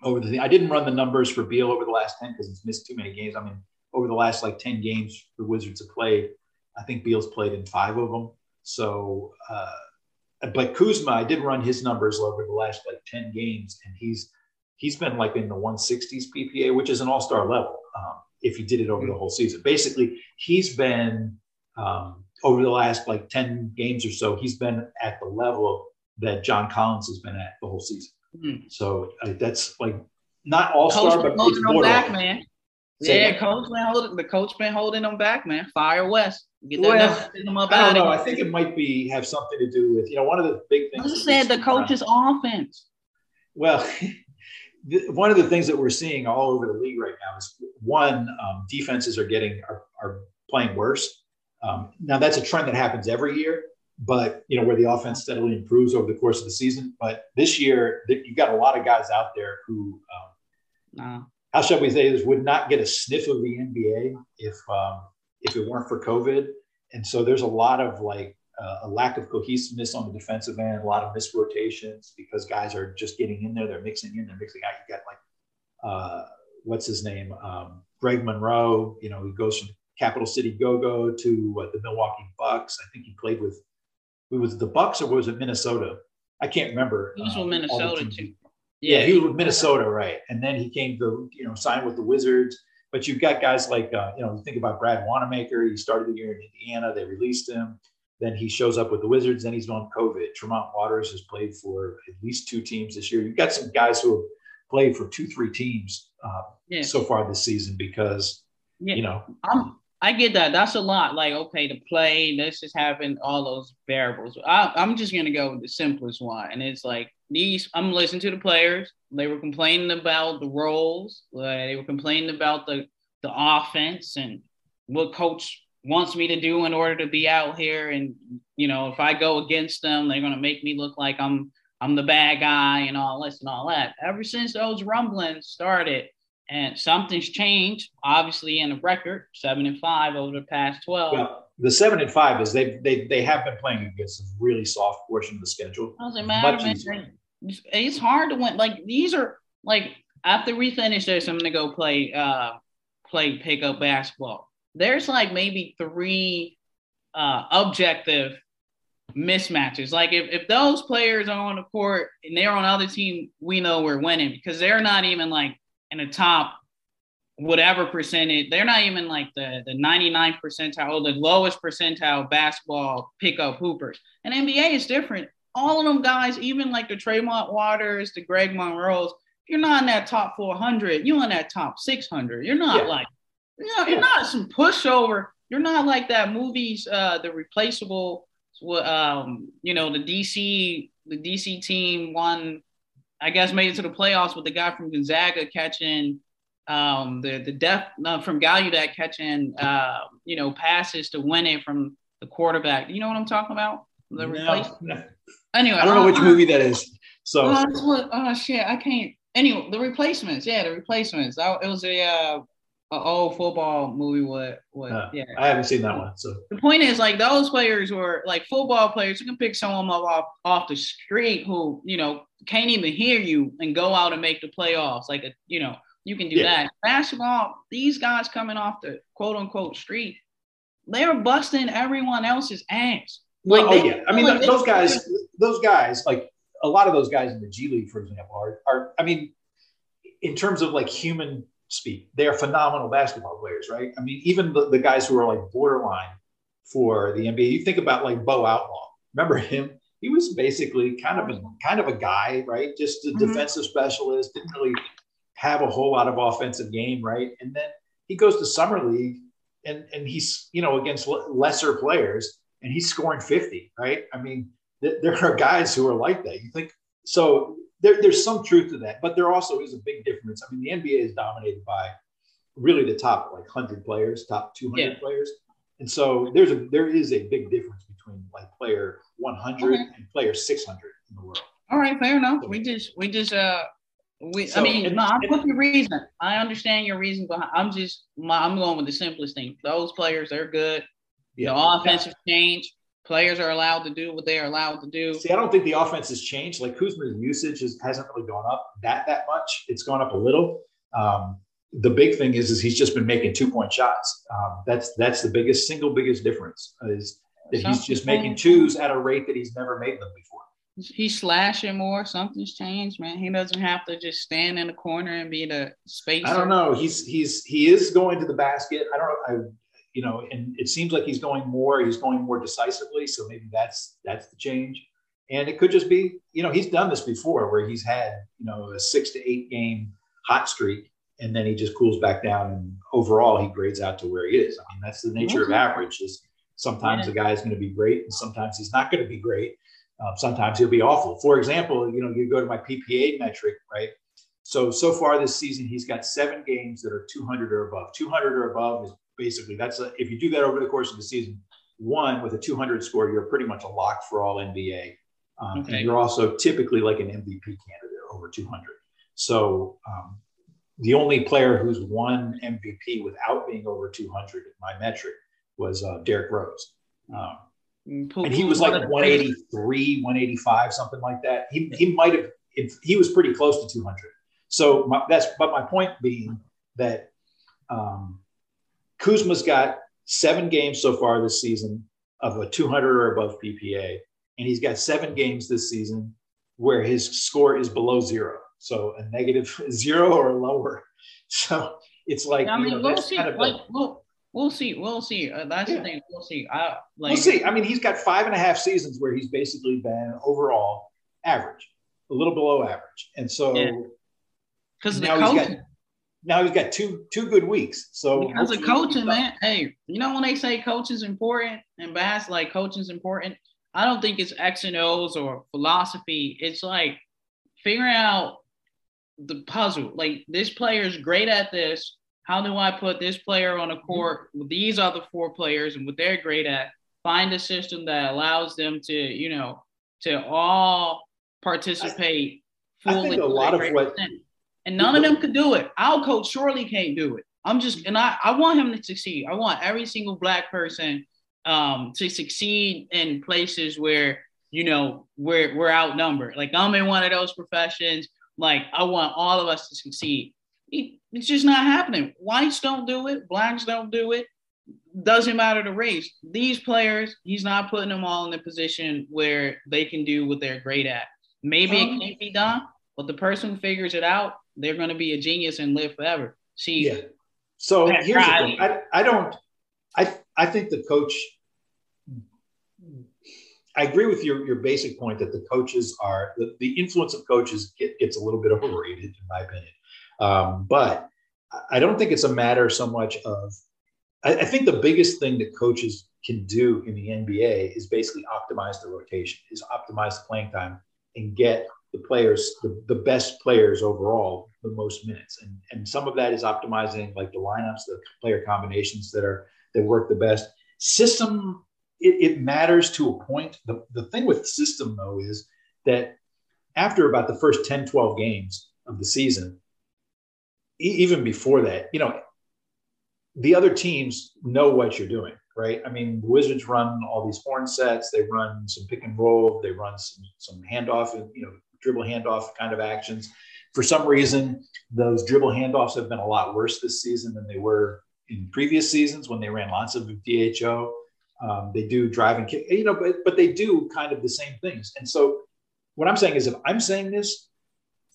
over the. I didn't run the numbers for Beal over the last ten because he's missed too many games. I mean, over the last like ten games the Wizards have played, I think Beal's played in five of them. So, uh, but Kuzma, I did run his numbers over the last like ten games, and he's he's been like in the 160s PPA, which is an all-star level. Um, if he did it over the whole season, basically, he's been um, over the last like 10 games or so, he's been at the level that John Collins has been at the whole season. Mm-hmm. So uh, that's like not all star, but it's borderline. Back, man. Say yeah, coach been holding the coach been holding them back, man. Fire Wes. Get well, them up I don't know. I think it might be have something to do with you know one of the big things. I just said the coach's offense. Well, [LAUGHS] one of the things that we're seeing all over the league right now is one um, defenses are getting are, are playing worse. Um, now that's a trend that happens every year, but you know where the offense steadily improves over the course of the season. But this year, you've got a lot of guys out there who, um, how shall we say this, would not get a sniff of the NBA if um, if it weren't for COVID. And so there's a lot of like uh, a lack of cohesiveness on the defensive end, a lot of missed rotations because guys are just getting in there, they're mixing in, they're mixing out. You got like uh, what's his name, um, Greg Monroe. You know, he goes from Capital City Go-Go to uh, the Milwaukee Bucks. I think he played with it was the Bucks or was it Minnesota? I can't remember. He was with um, Minnesota too. Yeah, yeah, he was with Minnesota, right? And then he came to you know sign with the Wizards. But you've got guys like uh, you know think about Brad Wanamaker. He started the year in Indiana. They released him. Then he shows up with the Wizards. Then he's on COVID. Tremont Waters has played for at least two teams this year. You've got some guys who have played for two, three teams uh, yeah. so far this season because yeah. you know I'm I get that. That's a lot. Like, okay, to play, this is having all those variables. I, am just gonna go with the simplest one, and it's like these. I'm listening to the players. They were complaining about the roles. Like, they were complaining about the the offense and what coach wants me to do in order to be out here. And you know, if I go against them, they're gonna make me look like I'm I'm the bad guy and all this and all that. Ever since those rumblings started, and something's changed, obviously, in the record, seven and five over the past 12. Well, the seven and five is they they they have been playing against a really soft portion of the schedule. Doesn't matter, man. It's hard to win. Like these are like after we finish this, I'm gonna go play uh play pickup basketball. There's like maybe three uh objective mismatches. Like if, if those players are on the court and they're on the other team, we know we're winning because they're not even like in the top whatever percentage. They're not even like the, the 99th percentile or the lowest percentile basketball pickup hoopers. And NBA is different. All of them guys, even like the Tremont Waters, the Greg Monroes, you're not in that top 400. You're in that top 600. You're not yeah. like, you know, you're not some pushover. You're not like that movies, uh, the replaceable, um, you know, the DC, the DC team won I guess made it to the playoffs with the guy from Gonzaga catching um, the the depth uh, from Gallaudet catching uh, you know passes to win it from the quarterback. You know what I'm talking about? The no, no. [LAUGHS] Anyway, I don't know which uh, movie that is. So what, oh shit, I can't. Anyway, the replacements. Yeah, the replacements. I, it was a uh, a old football movie. What? What? Uh, yeah, I haven't seen that one. So the point is, like those players were like football players. You can pick someone up off off the street who you know can't even hear you and go out and make the playoffs. Like a you know you can do yeah. that. Basketball, these guys coming off the quote unquote street, they're busting everyone else's ass. Like oh yeah, I mean like those guys, those guys, like a lot of those guys in the G League, for example, are are I mean, in terms of like human speak. They are phenomenal basketball players, right? I mean, even the, the guys who are like borderline for the NBA. You think about like Bo Outlaw. Remember him? He was basically kind of a kind of a guy, right? Just a mm-hmm. defensive specialist. Didn't really have a whole lot of offensive game, right? And then he goes to summer league, and and he's you know against lesser players, and he's scoring fifty, right? I mean, th- there are guys who are like that. You think so? There, there's some truth to that, but there also is a big difference. I mean, the NBA is dominated by really the top like 100 players, top 200 yeah. players, and so there's a there is a big difference between like player 100 okay. and player 600 in the world. All right, fair enough. So, we just we just uh we, so, I mean, and, no, I'm with your reason. I understand your reason behind. I'm just, my, I'm going with the simplest thing. Those players, they're good. Yeah. The offensive yeah. change. Players are allowed to do what they are allowed to do. See, I don't think the offense has changed. Like Kuzma's usage is, hasn't really gone up that that much. It's gone up a little. Um, the big thing is, is he's just been making two point shots. Um, that's that's the biggest single biggest difference is that he's just making twos at a rate that he's never made them before he's slashing more. Something's changed, man. He doesn't have to just stand in the corner and be the space. I don't know. He's he's he is going to the basket. I don't know. You know, and it seems like he's going more. He's going more decisively. So maybe that's that's the change. And it could just be, you know, he's done this before where he's had, you know, a six to eight game hot streak and then he just cools back down and overall he grades out to where he is. I mean, that's the nature mm-hmm. of average is sometimes yeah. the guy is going to be great and sometimes he's not going to be great. Um, sometimes he'll be awful. For example, you know, you go to my PPA metric, right? So so far this season, he's got seven games that are 200 or above. 200 or above is basically that's a, if you do that over the course of the season, one with a 200 score, you're pretty much a lock for all NBA. Um, okay. And you're also typically like an MVP candidate over 200. So um, the only player who's won MVP without being over 200 in my metric was uh, Derrick Rose. Um, and he was like 183, 185, something like that. He, he might have, he was pretty close to 200. So my, that's, but my point being that um, Kuzma's got seven games so far this season of a 200 or above PPA, and he's got seven games this season where his score is below zero. So a negative [LAUGHS] zero or lower. [LAUGHS] So it's like, I mean, you know, we'll see. Kind of like, we'll, We'll see. We'll see. Uh, that's yeah. the thing. We'll see. I, like, we'll see. I mean, he's got five and a half seasons where he's basically been overall average, a little below average, and so because yeah. now he's got now he's got two two good weeks. So because of coaching, man. Hey, you know when they say coach is important and bass like coaching is important, I don't think it's X and O's or philosophy. It's like figuring out the puzzle. Like this player is great at this how do I put this player on a mm-hmm. court with these other four players and what they're great at? Find a system that allows them to, you know, to all participate fully. I think a lot of what, and none of them could do it. Our coach surely can't do it. I'm just, and I, I want him to succeed. I want every single black person um, to succeed in places where, you know, we're, we're outnumbered. Like I'm in one of those professions. Like I want all of us to succeed. It's just not happening. Whites don't do it. Blacks don't do it. Doesn't matter the race. These players, he's not putting them all in a position where they can do what they're great at. Maybe um, it can't be done, but the person who figures it out, they're going to be a genius and live forever. See, yeah. So here's the thing. I, I don't. I I think the coach. I agree with your your basic point that the coaches are the, the influence of coaches get, gets a little bit overrated in my opinion. Um, but I don't think it's a matter so much of, I, I, think the biggest thing that coaches can do in the NBA is basically optimize the rotation, is optimize the playing time and get the players, the, the best players overall, the most minutes. And, and some of that is optimizing like the lineups, the player combinations that are, that work the best. System, it, it matters to a point. The, the thing with system though is that after about the first 10, 12 games of the season, even before that, you know, the other teams know what you're doing, right? I mean, the Wizards run all these horn sets, they run some pick and roll, they run some some handoff and you know dribble handoff kind of actions. For some reason, those dribble handoffs have been a lot worse this season than they were in previous seasons when they ran lots of DHO. Um, they do drive and kick, you know, but but they do kind of the same things. And so, what I'm saying is, if I'm saying this,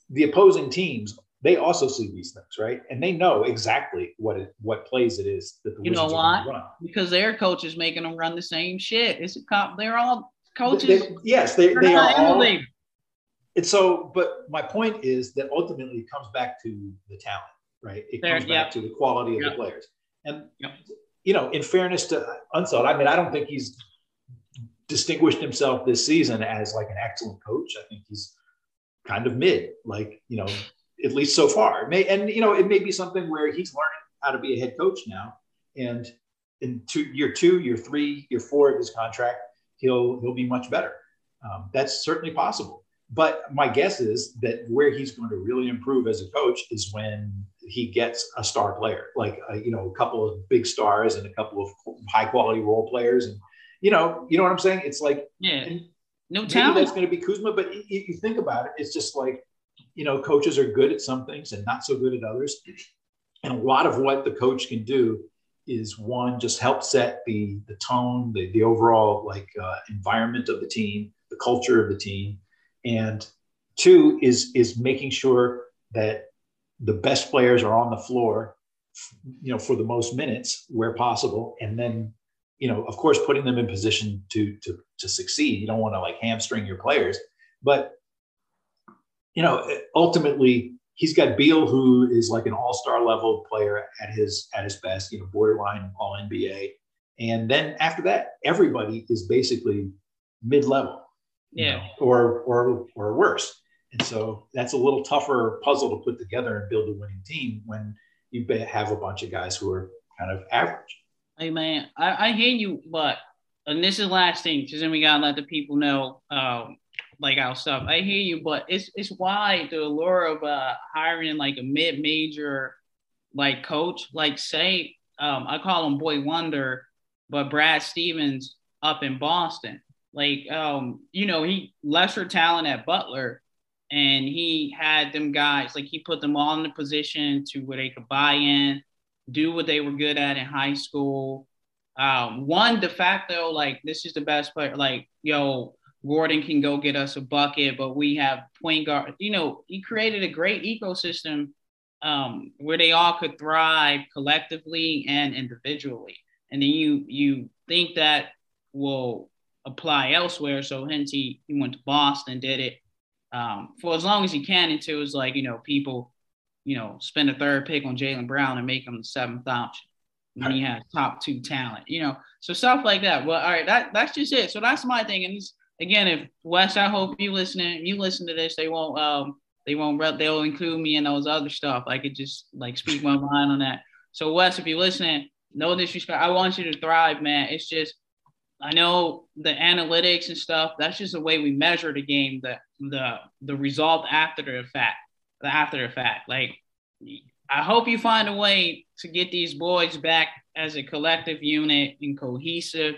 the opposing teams they also see these things, right? And they know exactly what it, what plays it is that the you Wizards know why? Because their coach is making them run the same shit. It's a cop. They're all coaches. They, yes, they, they are all. And so, but my point is that ultimately it comes back to the talent, right? It there, comes back to the quality of the players. And you know, in fairness to Unseld, I mean, I don't think he's distinguished himself this season as like an excellent coach. I think he's kind of mid, like you know, at least so far. It may and you know it may be something where he's learning how to be a head coach now, and in two, year two, year three, year four of his contract, he'll he'll be much better. Um, that's certainly possible. But my guess is that where he's going to really improve as a coach is when he gets a star player, like a, uh, you know a couple of big stars and a couple of high quality role players, and you know you know what I'm saying. It's like yeah, no talent. That's going to be Kuzma, but you, you think about it, it's just like you know coaches are good at some things and not so good at others, and a lot of what the coach can do is one just help set the the tone, the the overall like uh, environment of the team, the culture of the team, and two is is making sure that the best players are on the floor, you know, for the most minutes where possible, and then you know, of course, putting them in position to to to succeed. You don't want to like hamstring your players, but you know, ultimately he's got Beal, who is like an all-star level player at his at his best, you know, borderline all NBA. And then after that, everybody is basically mid-level, yeah, know, or or or worse. And so that's a little tougher puzzle to put together and build a winning team when you have a bunch of guys who are kind of average. Hey man, I, I hear you, but and this is last thing, because then we gotta let the people know um, like our stuff. I hear you, but it's it's why the allure of uh, hiring like a mid-major like coach, like say um, I call him Boy Wonder, but Brad Stevens up in Boston. Like um, you know, he lesser talent at Butler, and he had them guys like he put them all in the position to where they could buy in, do what they were good at in high school. Um, one de facto, like this is the best player. Like yo, Gordon can go get us a bucket, but we have point guard. You know, he created a great ecosystem um, where they all could thrive collectively and individually. And then you you think that will apply elsewhere. So hence he, he went to Boston, did it um, for as long as he can until it's like you know people, you know, spend a third pick on Jaylen Brown and make him the seventh option. when he has top two talent, you know, so stuff like that. Well, all right, that that's just it. So that's my thing, and again, if Wes, I hope you listening, you listen to this, they won't um they won't they'll include me in those other stuff. I could just like speak my mind on that. So Wes, if you're listening, no disrespect. I want you to thrive, man. It's just I know the analytics and stuff, that's just the way we measure the game, the the the result after the fact. The after the fact. Like I hope you find a way to get these boys back as a collective unit and cohesive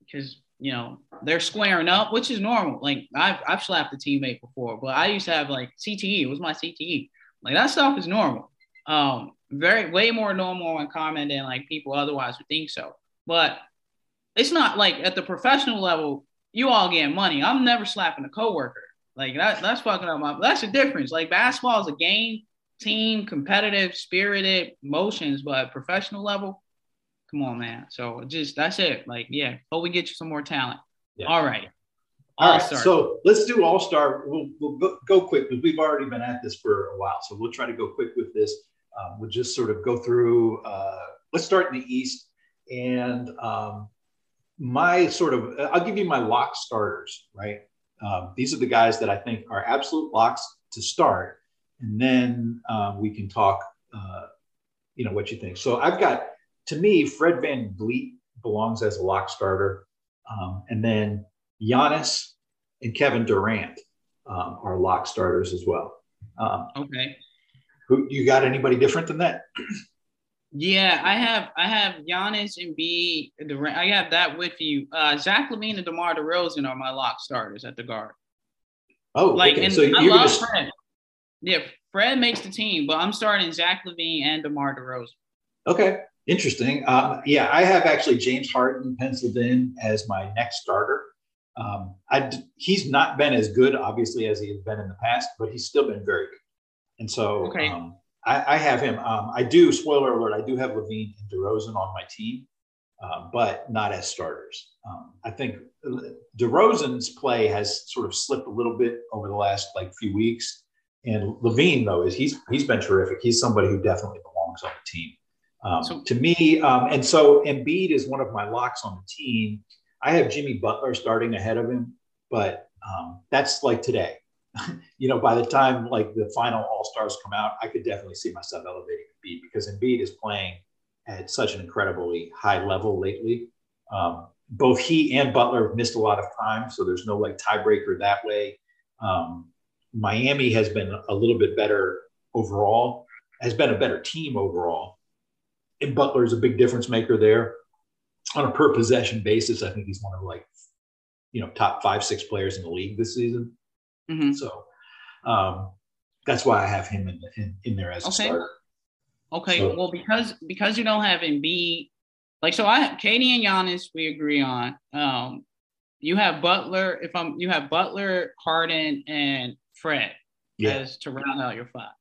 because you know, they're squaring up, which is normal. Like I've I've slapped a teammate before, but I used to have like CTE. It was my CTE. Like that stuff is normal. Um, very way more normal and common than like people otherwise would think so. But it's not like at the professional level, you all get money. I'm never slapping a coworker. Like that, that's fucking up my that's the difference. Like basketball is a game, team, competitive, spirited, motions, but professional level, come on, man. So just that's it. Like, yeah, hope we get you some more talent. Yeah. All right. All right. So let's do All Star. We'll, we'll go, go, quick because we've already been at this for a while. So we'll try to go quick with this. Um, we'll just sort of go through. Uh, let's start in the East. And um, my sort of, I'll give you my lock starters, right? Um, these are the guys that I think are absolute locks to start. And then uh, we can talk, uh, you know, what you think. So I've got to me, Fred Van VanVleet belongs as a lock starter. Um, and then Giannis and Kevin Durant um, are lock starters as well. Um, okay. Who you got? Anybody different than that? [CLEARS THROAT] Yeah, I have I have Giannis and B Durant. I have that with you. Uh, Zach LaVine and DeMar DeRozan are my lock starters at the guard. Oh, like okay. and so I love just... Fred. Yeah, Fred makes the team, but I'm starting Zach LaVine and DeMar DeRozan. Okay. Interesting. Um, yeah, I have actually James Harden penciled in as my next starter. Um, I, he's not been as good, obviously, as he has been in the past, but he's still been very good. And so okay. um, I, I, have him. Um, I do, spoiler alert, I do have LaVine and DeRozan on my team, uh, but not as starters. Um, I think DeRozan's play has sort of slipped a little bit over the last like few weeks. And LaVine though, is he's he's been terrific. He's somebody who definitely belongs on the team. Um, so, to me, um, and so Embiid is one of my locks on the team. I have Jimmy Butler starting ahead of him, but um, that's like today. [LAUGHS] you know, by the time like the final All Stars come out, I could definitely see myself elevating Embiid because Embiid is playing at such an incredibly high level lately. Um, both he and Butler have missed a lot of time, so there's no like tiebreaker that way. Um, Miami has been a little bit better overall, has been a better team overall. And Butler is a big difference maker there. On a per possession basis, I think he's one of like, you know, top five, six players in the league this season. Mm-hmm. So um, that's why I have him in, in, in there as a okay. starter. Okay, so, well because because you don't have Embiid, like so, I KD and Giannis we agree on. Um, you have Butler. If I'm, you have Butler, Harden, and Fred yeah. as to round out your five.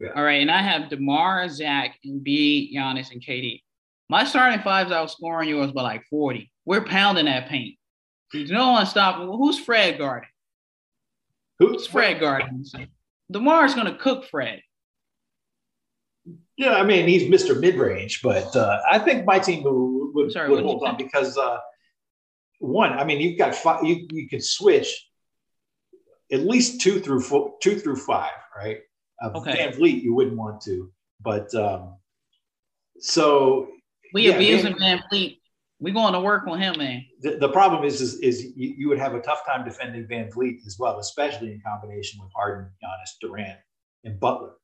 Yeah. All right, and I have Demar, Zach, and B, Giannis, and KD. My starting fives, I was scoring yours by like 40. We're pounding that paint. There's no one stopping. who's Fred guarding? Who's Fred guarding? Demar's going to cook Fred. Yeah, I mean he's Mr. Mid Range, but uh, I think my team would, would, Sorry, would hold on because uh, one, I mean you've got five. You you could switch at least two through four, two through five, right? Uh, okay. VanVleet you wouldn't want to, but um, so we yeah, abusing Van, VanVleet. We going to work on him, man. The, the problem is, is, is you, you, would have a tough time defending VanVleet as well, especially in combination with Harden, Giannis, Durant, and Butler.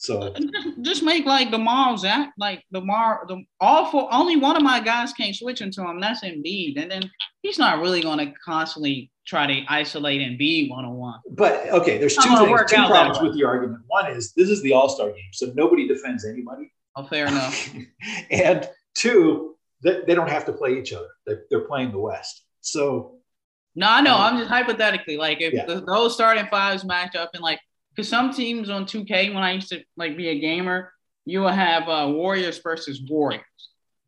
So uh, just make like Demar act like the Mar the all for only one of my guys can't switch into him. That's Embiid, and then he's not really going to constantly try to isolate Embiid one on one. But okay, there's two things, two problems with the argument. One is this is the All Star game, so nobody defends anybody. Oh, fair enough. [LAUGHS] and two, they, they don't have to play each other. They're, they're playing the West, so. No, I know. Um, I'm just hypothetically like if yeah. the, those starting fives match up and like because some teams on 2K when I used to like be a gamer, you will have uh, Warriors versus Warriors.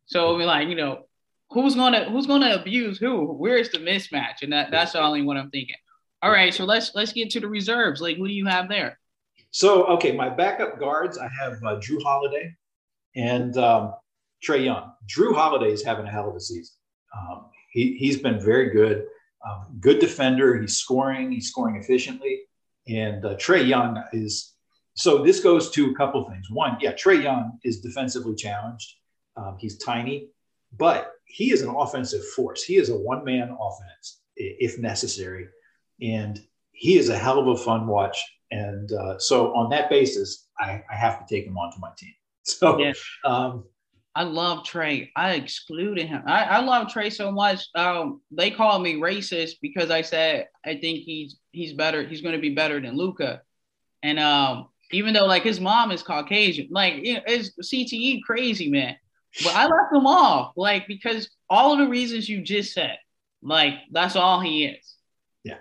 So it'll be like, you know, who's gonna who's gonna abuse who? Where's the mismatch? And that, that's only what I'm thinking. All right, so let's let's get to the reserves. Like, who do you have there? So okay, my backup guards, I have uh, Jrue Holiday and um, Trae Young. Jrue Holiday is having a hell of a season. Um, he he's been very good, um, good defender. He's scoring. He's scoring efficiently. And uh, Trae Young is so this goes to a couple things. One, yeah, Trae Young is defensively challenged. Um, he's tiny, but he is an offensive force. He is a one man offense if necessary. And he is a hell of a fun watch. And uh, so, on that basis, I, I, have to take him onto my team. [LAUGHS] So, yeah. um, I love Trae. I excluded him. I, I love Trae so much. Um, they call me racist because I said I think he's he's better. He's going to be better than Luka, And um, even though like his mom is Caucasian, like you it's CTE crazy man. But I left him off, like because all of the reasons you just said, like that's all he is. Yeah.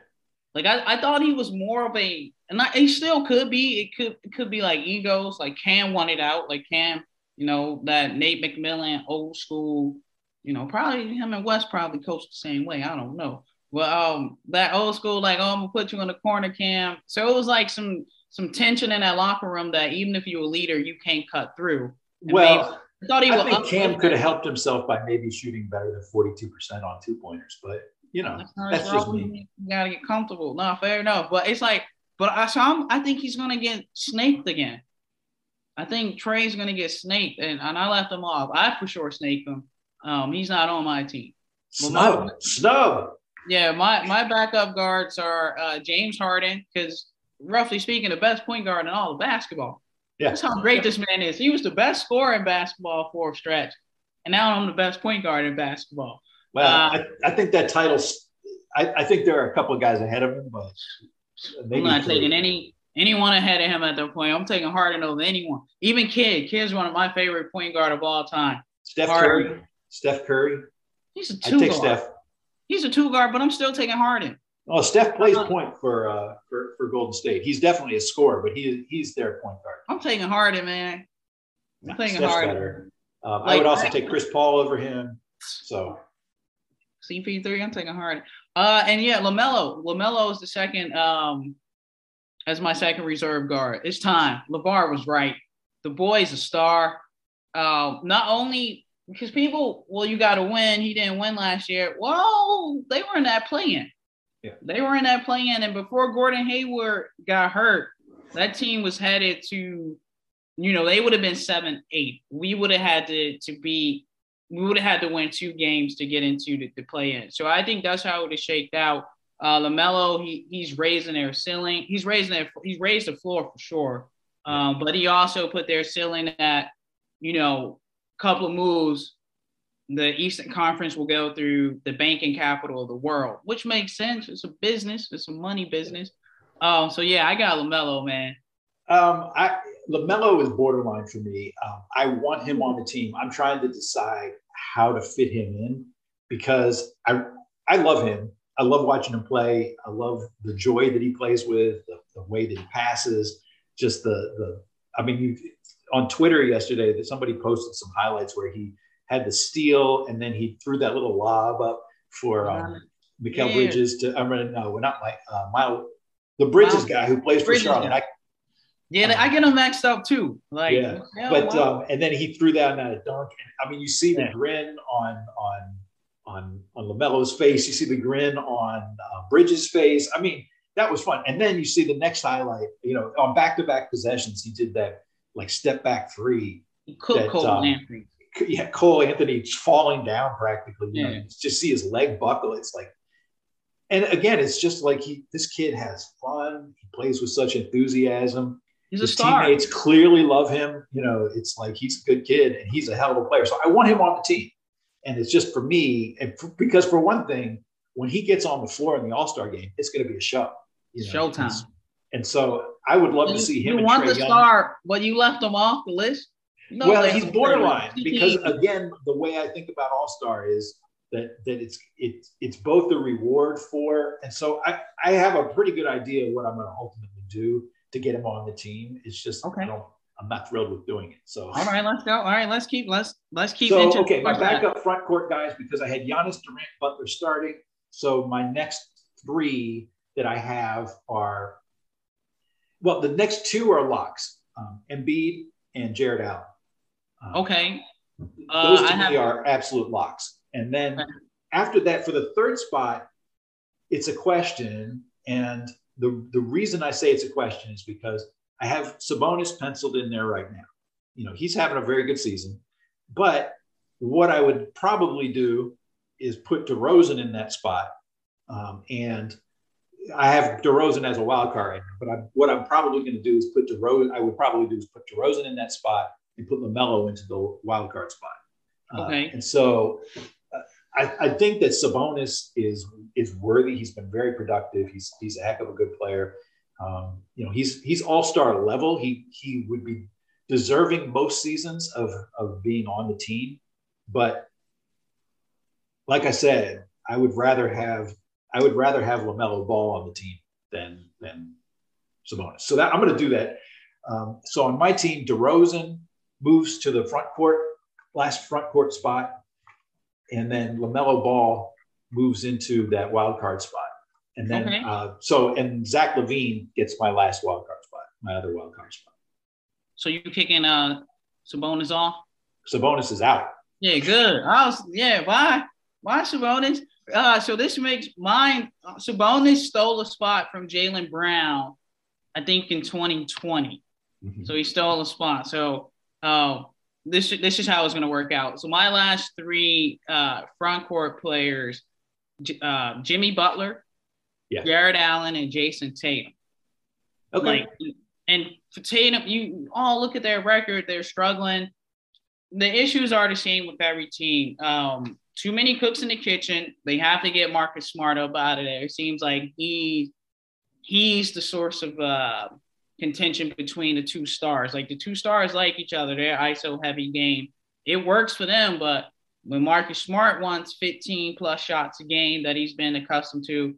Like I, I thought he was more of a, and I, he still could be. It could it could be like egos. Like Cam wanted out. Like Cam you know, that Nate McMillan, old school, you know, probably him and Wes probably coached the same way. I don't know. Well, um, that old school, like, oh, I'm gonna put you in the corner cam. So it was like some some tension in that locker room that even if you're a leader, you can't cut through. And well, I thought he I think Cam could have helped himself by maybe shooting better than 42% on two pointers, but you know, that's, that's just me. You gotta get comfortable. No, fair enough. But it's like, but I so I'm, I think he's gonna get snaked again. I think Trae's going to get snaked, and, and I left him off. I for sure snaked him. Um, he's not on my team. Snub, snub. Yeah, my my backup guards are uh, James Harden because roughly speaking, the best point guard in all of basketball. Yeah. That's how great this man is. He was the best scorer in basketball for a stretch, and now I'm the best point guard in basketball. Well, uh, I, I, think that title's. I, I, think there are a couple of guys ahead of him, but I'm not three. taking any anyone ahead of him at that point. I'm taking Harden over anyone. Even Kidd. Kidd's one of my favorite point guard of all time. Steph Harden. Curry. Steph Curry. He's a two I take guard. Steph. He's a two guard, but I'm still taking Harden. Oh, Steph plays uh, point for uh for, for Golden State. He's definitely a scorer, but he he's their point guard. I'm taking Harden, man. I'm taking Steph's Harden. Better. Um, like, I would also take Chris Paul over him. So CP3, I'm taking Harden. Uh, and yeah, LaMelo. LaMelo is the second um as my second reserve guard. It's time. LaVar was right. The boy is a star. Uh, not only because people, well, you got to win. He didn't win last year. Well, they were in that play-in. Yeah. They were in that play-in, and before Gordon Hayward got hurt, that team was headed to, you know, they would have been seven, eight. We would have had to to be, we would have had to win two games to get into the, the play-in. So I think that's how it would have shaked out. Uh, LaMelo, he he's raising their ceiling. He's raising their he's raised the floor for sure. Um, but he also put their ceiling at, you know, a couple of moves, the Eastern Conference will go through the banking capital of the world, which makes sense. It's a business, it's a money business. Um, so yeah, I got LaMelo, man. Um, I LaMelo is borderline for me. Um, I want him on the team. I'm trying to decide how to fit him in because I I love him. I love watching him play. I love the joy that he plays with, the, the way that he passes, just the the. I mean, you on Twitter yesterday that somebody posted some highlights where he had the steal and then he threw that little lob up for um, Mikal yeah. Bridges to. I'm mean, no, we're not my uh, Mile, the Bridges guy who plays for Bridges Charlotte. I, yeah, um, I get him maxed out too. Like, yeah, but um, and then he threw that a dunk. I mean, you see the grin on on on on LaMelo's face. You see the grin on uh, Bridges' face. I mean, that was fun. And then you see the next highlight. You know, on back to back possessions, he did that like step back three. That, Cole um, Anthony. Yeah, Cole Anthony's falling down practically. You yeah. know, just see his leg buckle. It's like, and again, it's just like he. This kid has fun. He plays with such enthusiasm. He's his a star. Teammates clearly love him. You know, it's like he's a good kid and he's a hell of a player. So I want him on the team. And it's just for me, and for, because for one thing, when he gets on the floor in the All Star game, it's going to be a show. You know, Showtime. And so I would love you, to see him. You want the star, but you left him off the list. No, well, he's borderline because again, the way I think about All Star is that that it's it's it's both the reward for, and so I I have a pretty good idea of what I'm going to ultimately do to get him on the team. It's just okay. I don't I'm not thrilled with doing it. So all right, let's go. All right, let's keep let's let's keep. So okay, my backup front court guys because I had Giannis Durant Butler starting. So my next three that I have are well, the next two are locks: um, Embiid and Jarrett Allen. Um, okay. Uh, those to I me have... are absolute locks. And then okay. after that, for the third spot, it's a question. And the, the reason I say it's a question is because I have Sabonis penciled in there right now. You know, he's having a very good season. But what I would probably do is put DeRozan in that spot. Um, and I have DeRozan as a wild card right now, but I, what I'm probably going to do is put DeRozan. I would probably do is put DeRozan in that spot and put LaMelo into the wild card spot. Uh, okay. Uh, and so uh, I, I, think that Sabonis is is worthy. He's been very productive. He's he's a heck of a good player. Um, you know, he's he's all star level. He he would be deserving most seasons of of being on the team, but like I said, I would rather have I would rather have LaMelo Ball on the team than than Sabonis. So that I'm going to do that. Um, so on my team, DeRozan moves to the front court, last front court spot, and then LaMelo Ball moves into that wild card spot. And then okay. uh, so and Zach LaVine gets my last wild card spot, my other wild card spot. So you kicking uh Sabonis off? Sabonis is out. Yeah, good. I was yeah. Why? Why Sabonis? Uh, so this makes mine. Uh, Sabonis stole a spot from Jaylen Brown, I think in 2020. Mm-hmm. So he stole a spot. So uh, this this is how it's going to work out. So my last three uh, front court players: uh, Jimmy Butler, yeah. Jarrett Allen, and Jayson Tatum. Okay. Like, and for Tatum, you all look at their record; they're struggling. The issues are the same with every team. Um, too many cooks in the kitchen. They have to get Marcus Smart up out of there. It seems like he he's the source of uh, contention between the two stars. Like the two stars like each other. They're ISO heavy game. It works for them, but when Marcus Smart wants 15 plus shots a game that he's been accustomed to,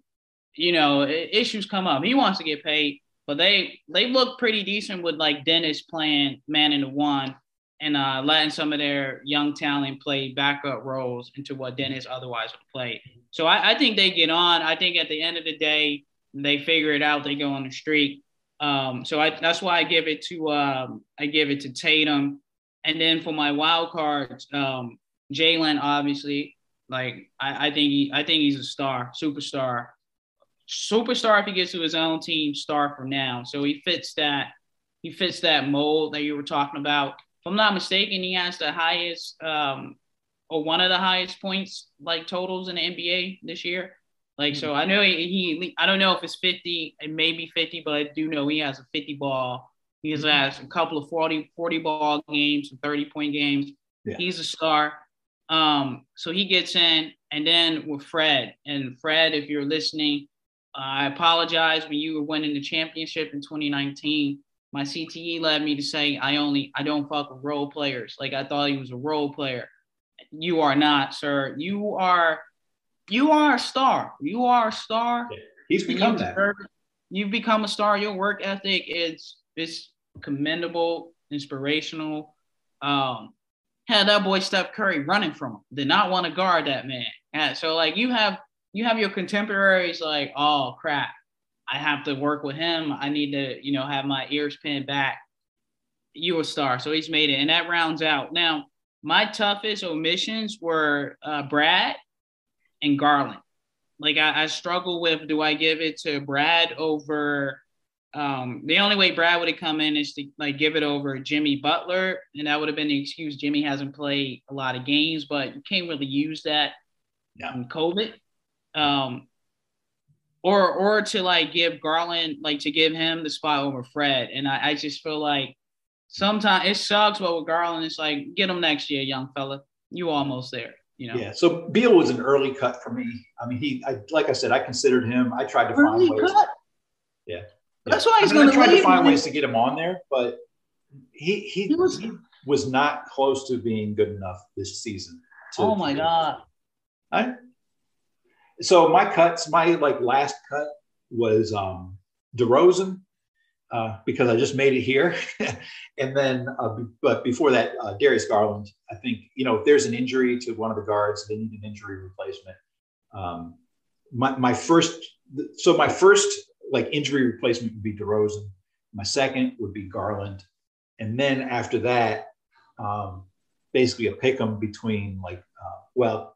you know, issues come up. He wants to get paid, but they they look pretty decent with like Dennis playing man in the one and uh, letting some of their young talent play backup roles into what Dennis otherwise would play. So I, I, think they get on. I think at the end of the day, they figure it out. They go on the streak. Um, so I, that's why I give it to um, I give it to Tatum. And then for my wild cards, um, Jaylen, obviously, like I, I think he, I think he's a star, superstar, superstar if he gets to his own team, star for now. So he fits that, he fits that mold that you were talking about. If I'm not mistaken, he has the highest, um, or one of the highest points like totals in the NBA this year. Like, so I know he, he, I don't know if it's 50, it may be 50, but I do know he has a 50 ball. He has mm-hmm. a couple of 40, 40 ball games, 30 point games. Yeah. He's a star. Um, so he gets in, and then with Fred. And Fred, if you're listening, I apologize when you were winning the championship in 2019. My CTE led me to say I only I don't fuck with role players. Like I thought he was a role player. You are not, sir. You are you are a star. You are a star. He's become that. You've become a star. Your work ethic is is commendable, inspirational. Um, had that boy Steph Curry running from him. Did not want to guard that man. And so like you have you have your contemporaries like, oh crap, I have to work with him. I need to, you know, have my ears pinned back. You a star. So he's made it. And that rounds out. Now, my toughest omissions were uh, Brad and Garland. Like I, I struggle with do I give it to Brad over um, the only way Brad would have come in is to like give it over Jimmy Butler, and that would have been the excuse. Jimmy hasn't played a lot of games, but you can't really use that yeah. in COVID. Um, or or to like give Garland like to give him the spot over Fred, and I, I just feel like sometimes it sucks, but with Garland, it's like get him next year, young fella. You almost there. You know? Yeah. So Beal was an early cut for me. I mean, he, I, like I said, I considered him. I tried to early find ways. Cut? Yeah. That's why he's going to try to find ways to get him on there, but he he, he, was, he was not close to being good enough this season. To, oh my god! I, so my cuts, my like last cut was um DeRozan uh, because I just made it here, [LAUGHS] and then uh, but before that, uh, Darius Garland. I think you know if there's an injury to one of the guards, they need an injury replacement. Um, my my first, so my first like injury replacement would be DeRozan. My second would be Garland, and then after that, um, basically a pick 'em between like uh, well,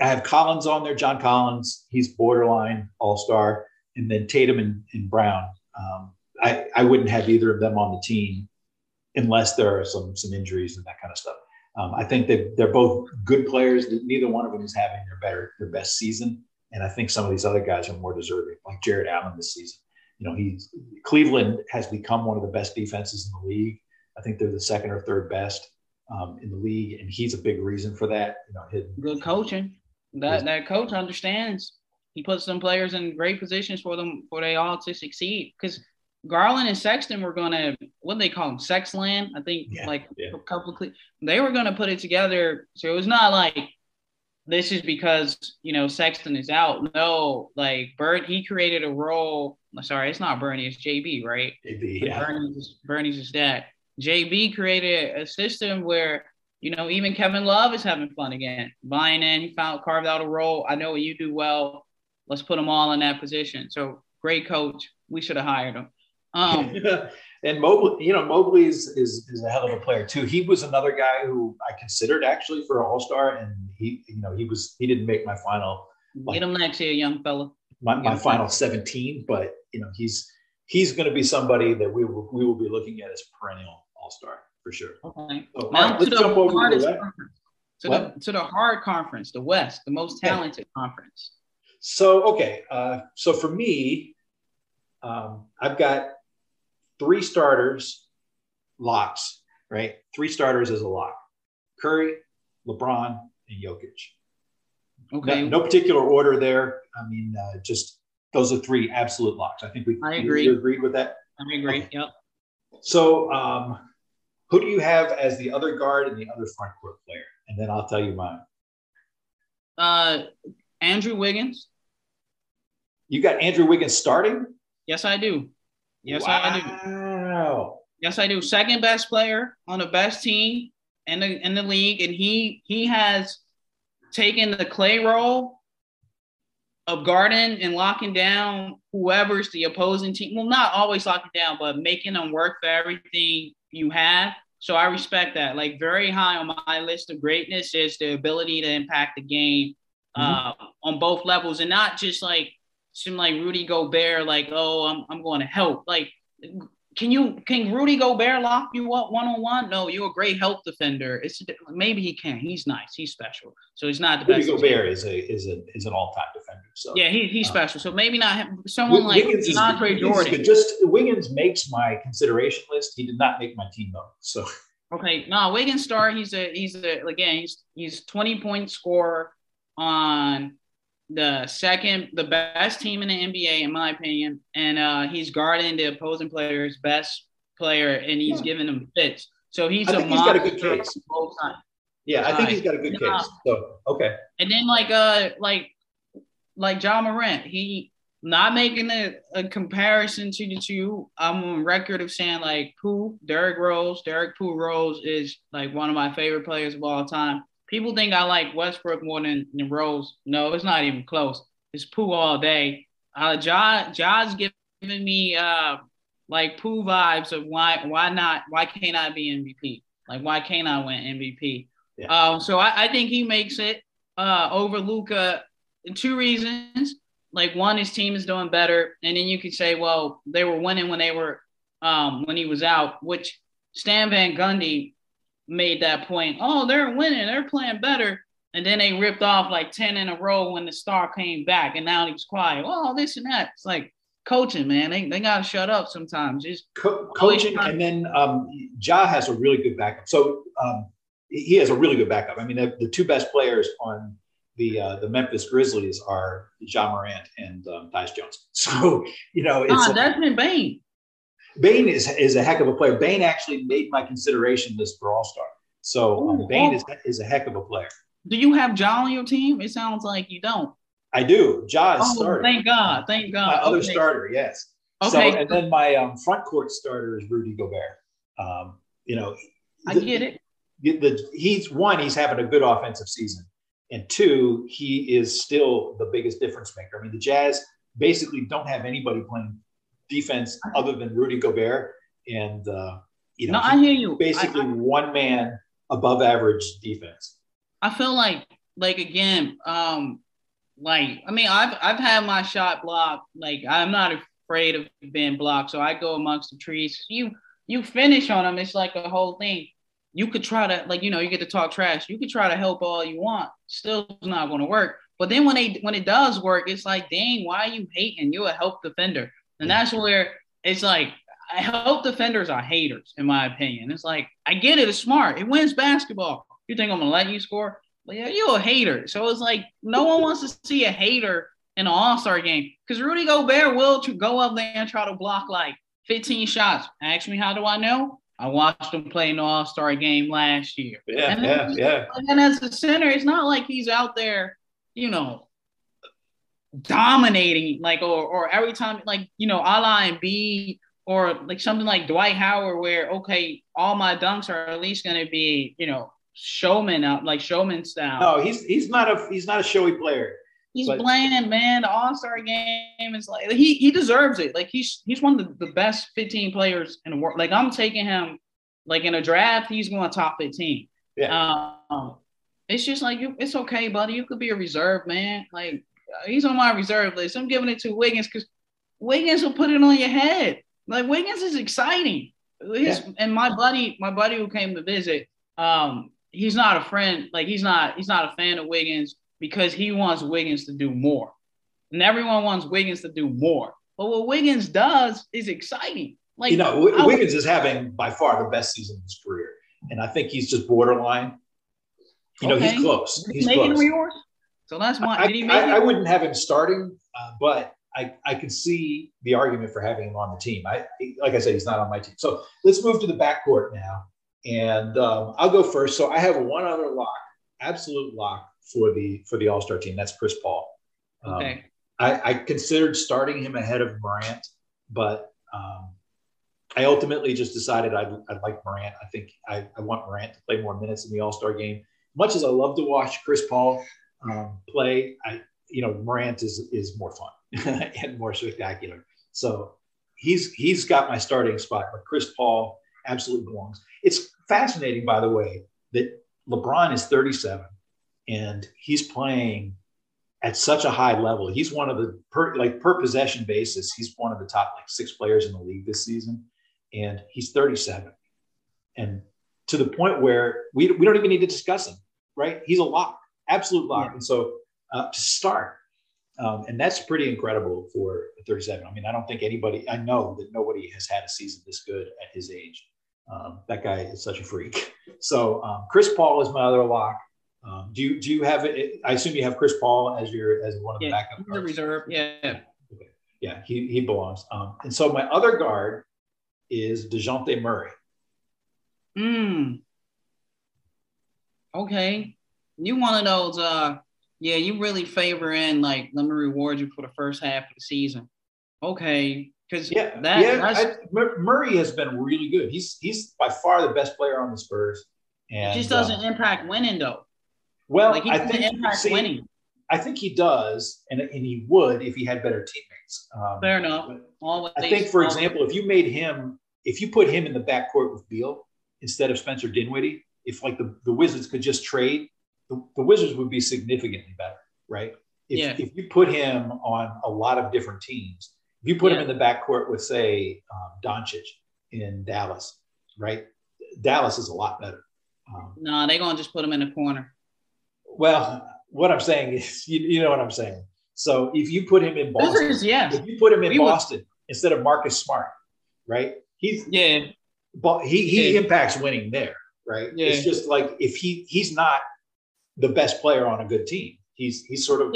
I have Collins on there, John Collins. He's borderline all star, and then Tatum and, and Brown. Um, I I wouldn't have either of them on the team unless there are some some injuries and that kind of stuff. Um, I think they they're both good players. Neither one of them is having their better their best season. And I think some of these other guys are more deserving, like Jarrett Allen this season. You know, he's Cleveland has become one of the best defenses in the league. I think they're the second or third best um, in the league, and he's a big reason for that. You know, his, good coaching. That that coach understands. He puts some players in great positions for them for they all to succeed. Because Garland and Sexton were gonna what do they call them? Sexland, I think. Yeah, like yeah. a couple of they were gonna put it together. So it was not like this is because you know Sexton is out. No, like Bird, he created a role. Sorry, it's not Bernie, it's JB, right? JB, yeah. Bernie's, Bernie's his dad. JB created a system where you know even Kevin Love is having fun again, buying in. He found carved out a role. I know what you do well. Let's put them all in that position. So great coach. We should have hired him. Um, [LAUGHS] and Mobley, you know, Mobley is, is, is a hell of a player too. He was another guy who I considered actually for All Star, and he, you know, he was he didn't make my final. Get him next year, young fella. My, my final seventeen, but you know, he's he's going to be somebody that we will we will be looking at as perennial All Star for sure. Okay. So, now right, let's jump over to the, to the hard conference, the West, the most talented yeah. conference. So okay, uh, so for me, um, I've got three starters, locks, right? Three starters as a lock Curry, LeBron, and Jokic. Okay. No, no particular order there. I mean, uh, just those are three absolute locks. I think we I agree. You agreed with that? I agree. Okay. Yep. So, um, who do you have as the other guard and the other front court player? And then I'll tell you mine. Uh, Andrew Wiggins. You got Andrew Wiggins starting? Yes, I do. Yes, wow. I do. Wow. Yes, I do. Second best player on the best team in the in the league, and he he has taken the Klay role of guarding and locking down whoever's the opposing team. Well, not always locking down, but making them work for everything you have. So I respect that. Like very high on my list of greatness is the ability to impact the game mm-hmm. uh, on both levels, and not just like seem like Rudy Gobert, like oh I'm I'm going to help. Like can you can Rudy Gobert lock you up one on one? No, you're a great help defender. It's maybe he can. He's nice. He's special. So he's not the Rudy best. Rudy Gobert is a is a is an all time defender. So yeah, he, he's uh, special. So maybe not someone like Wiggins Andre is, Jordan. Just Wiggins makes my consideration list. He did not make my team though. So okay, no Wiggins star. He's a he's a again he's he's twenty point scorer on the second, the best team in the NBA, in my opinion. And uh, he's guarding the opposing player's best player, and he's yeah. giving them fits. So he's I a think he's got a good case. Yeah, I think he's got a good case. So okay. And then like uh like like John Morant, he not making a, a comparison to the two. I'm on record of saying like Pooh, Derrick Rose, Derrick Pooh Rose is like one of my favorite players of all time. People think I like Westbrook more than, than Rose. No, it's not even close. It's Pooh all day. Uh, Ja, Ja's giving me uh, like Pooh vibes of why why not why can't I be MVP? Like why can't I win MVP? Yeah. Um, so I, I think he makes it uh, over Luka. Two reasons. Like one, his team is doing better, and then you could say, well, they were winning when they were um, when he was out, which Stan Van Gundy made that point. Oh, they're winning, they're playing better. And then they ripped off like 10 in a row when the star came back. And now he's quiet. Oh, this and that. It's like coaching, man. They, they got to shut up sometimes. Just Co- coaching. And then um, Ja has a really good backup. So um, he has a really good backup. I mean, the, the two best players on the uh, the Memphis Grizzlies are Ja Morant and um, Tyus Jones. [LAUGHS] So, you know, it's. Ah, Desmond Bane. Bane is is a heck of a player. Bane actually made my consideration list for All Star. So um, Bane oh. is is a heck of a player. Do you have Ja on your team? It sounds like you don't. I do. Ja is oh, starter. Thank God. Thank God. My okay. other starter, yes. Okay. So, and then my um, front court starter is Rudy Gobert. Um, you know, I the, get it. The, the, he's one. He's having a good offensive season, and two, he is still the biggest difference maker. I mean, the Jazz basically don't have anybody playing defense other than Rudy Gobert. And, uh, you know, no, I hear you. Basically, I, I, one man above average defense. I feel like, like again, um, like I mean, I've I've had my shot blocked. Like I'm not afraid of being blocked, so I go amongst the trees. You you finish on them, it's like a whole thing. You could try to like you know you get to talk trash. You could try to help all you want, still not going to work. But then when they when it does work, it's like, dang, why are you hating? You're a help defender. And that's where it's like, I hope defenders are haters, in my opinion. It's like, I get it, it's smart. It wins basketball. You think I'm gonna let you score? But yeah, you're a hater. So it's like no one wants to see a hater in an all-star game. Because Rudy Gobert will go up there and try to block like 15 shots. Ask me how do I know? I watched him play in the All-Star game last year. Yeah, and yeah, yeah. And as a center, it's not like he's out there, you know, dominating, like, or or every time, like, you know, a la B or like something like Dwight Howard, where okay, all my dunks are at least going to be, you know, showman up, like showman style. No, he's he's not a he's not a showy player. He's but... bland, man. The All Star game is like he he deserves it. Like he's he's one of the, the best 15 players in the world. Like I'm taking him, like in a draft, he's going top 15. Yeah. Um, it's just like you, it's okay, buddy. You could be a reserve, man. Like he's on my reserve list. I'm giving it to Wiggins because Wiggins will put it on your head. Like Wiggins is exciting. His, yeah. And my buddy, my buddy who came to visit, um, he's not a friend. Like he's not he's not a fan of Wiggins because he wants Wiggins to do more. And everyone wants Wiggins to do more. But what Wiggins does is exciting. Like you know, w- Wiggins is having by far the best season of his career, and I think he's just borderline. You know, okay. he's close. He's making close. So that's why. I, I, I, wouldn't have him starting, uh, but I, I can see the argument for having him on the team. I like I said, he's not on my team. So let's move to the backcourt now, and um, I'll go first. So I have one other lock, absolute lock for the for the All Star team. That's Chris Paul. Um, okay. I, I, considered starting him ahead of Morant, but um, I ultimately just decided I'd, I'd like Morant. I think I, I want Morant to play more minutes in the All Star game. Much as I love to watch Chris Paul, um, play, I, you know, Morant is is more fun [LAUGHS] and more spectacular. So he's he's got my starting spot, but Chris Paul absolutely belongs. It's fascinating, by the way, that LeBron is 37 and he's playing at such a high level. He's one of the per like per possession basis, he's one of the top like six players in the league this season, and he's 37, and to the point where we, we don't even need to discuss him, right? He's a lock, absolute lock. Yeah. And so uh, to start, um, and that's pretty incredible for 37. I mean, I don't think anybody, I know that nobody has had a season this good at his age. Um, that guy is such a freak. [LAUGHS] So um, Chris Paul is my other lock. Um, do you do you have it? I assume you have Chris Paul as your as one of the yeah, backup. The reserve, yeah. Okay. Yeah, he he belongs. Um, and so my other guard is Dejounte Murray. Hmm. Okay, you one of those. Uh, yeah, you really favor in like let me reward you for the first half of the season. Okay, because yeah, that, yeah, I, Murray has been really good. He's he's by far the best player on the Spurs. And, it just doesn't um, impact winning though. Well, like I think impact see, winning. I think he does, and, and he would if he had better teammates. Um, Fair enough. Always, I think, for always. example, if you made him, if you put him in the backcourt with Beal instead of Spencer Dinwiddie, if like the, the Wizards could just trade, the, the Wizards would be significantly better, right? If, yeah. if you put him on a lot of different teams, if you put yeah. him in the backcourt with, say, um, Doncic in Dallas, right? Dallas is a lot better. Um, no, they're gonna just put him in a corner. Well, what I'm saying is, [LAUGHS] you, you know what I'm saying. So if you put him in Boston, is, yeah. if you put him in we Boston would. instead of Marcus Smart, right? He's yeah, but he he yeah. impacts winning there, right? Yeah. It's just like if he he's not the best player on a good team. He's he's sort of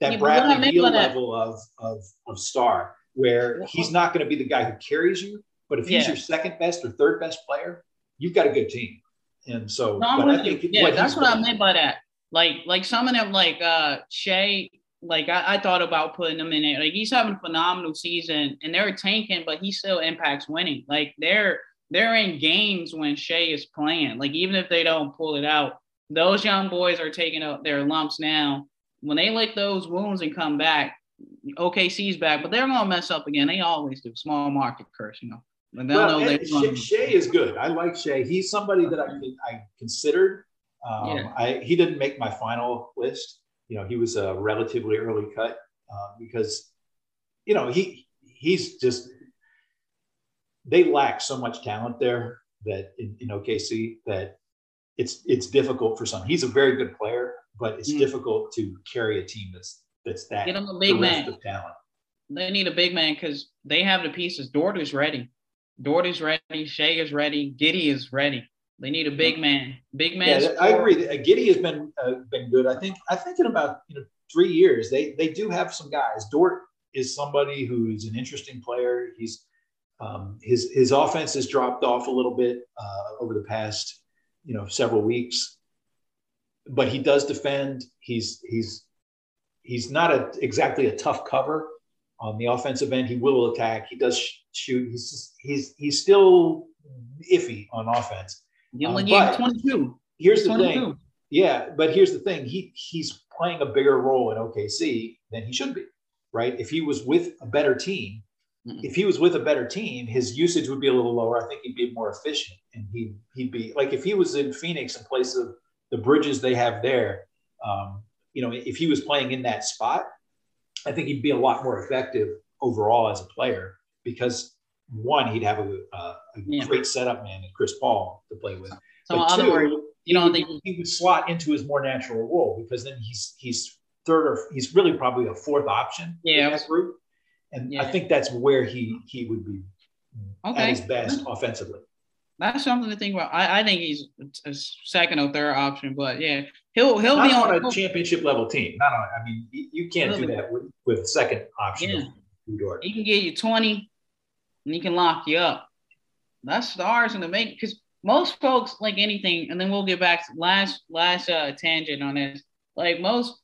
that yeah, Bradley Beal level of of of star where he's not going to be the guy who carries you, but if he's your second best or third best player, you've got a good team. And so, no, but I think yeah, what that's what I meant by that. Like, like some of them, like uh Shai, like I, I thought about putting him in it. Like he's having a phenomenal season, and they're tanking, but he still impacts winning. Like they're they're in games when Shai is playing. Like even if they don't pull it out, those young boys are taking out their lumps now. When they lick those wounds and come back, OKC's back, but they're gonna mess up again. They always do. Small market curse, you know. But well, know Shai, Shai is good. I like Shai. He's somebody that I I considered. Um, yeah. I he didn't make my final list. You know, he was a relatively early cut uh, because, you know, he he's just they lack so much talent there that in, in OKC that it's it's difficult for some. He's a very good player, but it's mm. difficult to carry a team that's that's that Get him a big man. of talent. They need a big man because they have the pieces. Dort is ready. Dort is ready. Shai is ready. Giddey is ready. They need a big man. Big man. Yeah, I agree. Giddey has been uh, been good. I think I think in about you know three years they they do have some guys. Dort is somebody who's an interesting player. He's um, his his offense has dropped off a little bit uh, over the past you know several weeks, but he does defend. He's he's he's not a, exactly a tough cover on the offensive end. He will attack. He does shoot. He's he's he's still iffy on offense. You only um, 22. Here's the thing. Yeah, but here's the thing. He he's playing a bigger role in OKC than he should be, right? If he was with a better team, mm-hmm. if he was with a better team, his usage would be a little lower. I think he'd be more efficient, and he he'd be like if he was in Phoenix in place of the bridges they have there. Um, you know, if he was playing in that spot, I think he'd be a lot more effective overall as a player because one, he'd have a, a, a yeah. great setup man in Chris Paul to play with. So but two, words, you know, he, he would slot into his more natural role because then he's he's third or he's really probably a fourth option yeah. in that group. And yeah. I think that's where he he would be okay. at his best offensively. That's something to think about. I, I think he's a second or third option, but yeah, he'll he'll Not be on, on a championship level team. Not on. I mean, you can't do that with, with second option. Yeah. He can get you twenty, and he can lock you up. That's stars in the make because most folks like anything, and then we'll get back to last last uh, tangent on this. Like most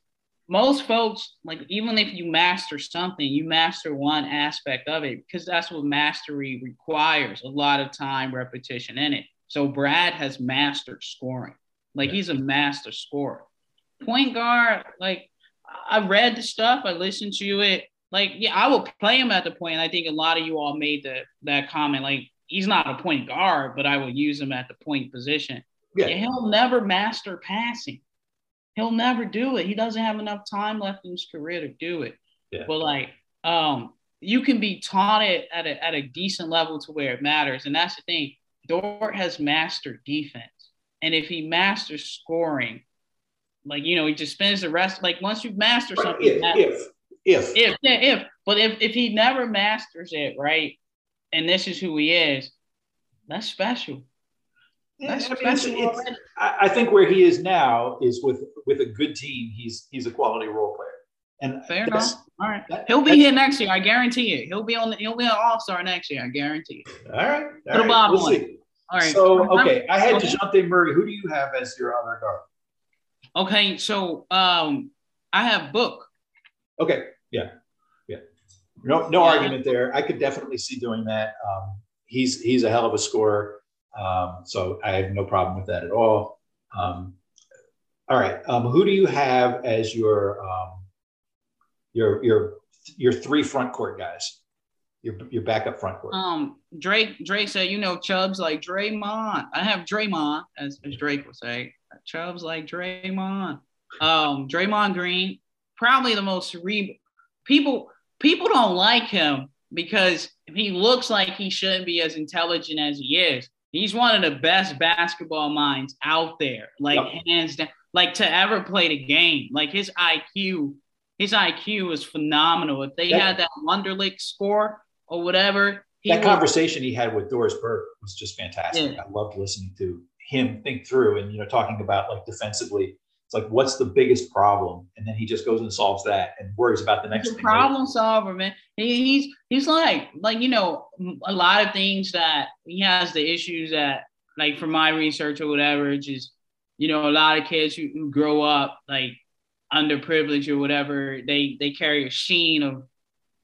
most folks, like even if you master something, you master one aspect of it because that's what mastery requires a lot of time, repetition in it. So Brad has mastered scoring. Like he's a master scorer. Point guard, like I read the stuff, I listened to it. Like, yeah, I will play him at the point. I think a lot of you all made the, that comment. Like, he's not a point guard, but I will use him at the point position. Yeah. He'll never master passing. He'll never do it. He doesn't have enough time left in his career to do it. Yeah. But like, um, you can be taught it at a at a decent level to where it matters. And that's the thing. Dort has mastered defense. And if he masters scoring, like you know, he just spends the rest like once you master Right, something, If, that- if, if, if yeah, if but if if he never masters it, right, and this is who he is, that's special. That's I mean, it's- it's- I, think where he is now is with with a good team. He's he's a quality role player, and Fair enough. All right, that- he'll be here next year. I guarantee it. He'll be on. The, he'll be an All Star next year. I guarantee it. All right, all Put a right, bob we'll on see. it. All right. So okay, I had Okay. Dejounte Murray. Who do you have as your other guard? Okay. So um, I have Book. Okay, yeah, yeah. No, no Yeah. argument there. I could definitely see doing that. Um, he's he's a hell of a scorer, um, so I have no problem with that at all. Um, all right, um, who do you have as your um, your your your three front court guys? Your your backup front court. Um, Drake. Drake said, you know, Chubbs like Draymond. I have Draymond, as, as Drake would say. Chubbs like Draymond. Um, Draymond Green, probably the most cerebral. People people don't like him because he looks like he shouldn't be as intelligent as he is. He's one of the best basketball minds out there, like Yep. hands down, like to ever play the game. Like his IQ, his IQ is phenomenal. If they That- had that Wonderlic score or whatever, that would- conversation he had with Doris Burke was just fantastic. Yeah. I loved listening to him think through and you know talking about like defensively. It's like what's the biggest problem, and then he just goes and solves that and worries about the next He's a thing. problem solver, man. He, he's he's like like you know a lot of things that he has the issues that like from my research or whatever, it's just you know a lot of kids who, who grow up like underprivileged or whatever, they they carry a sheen of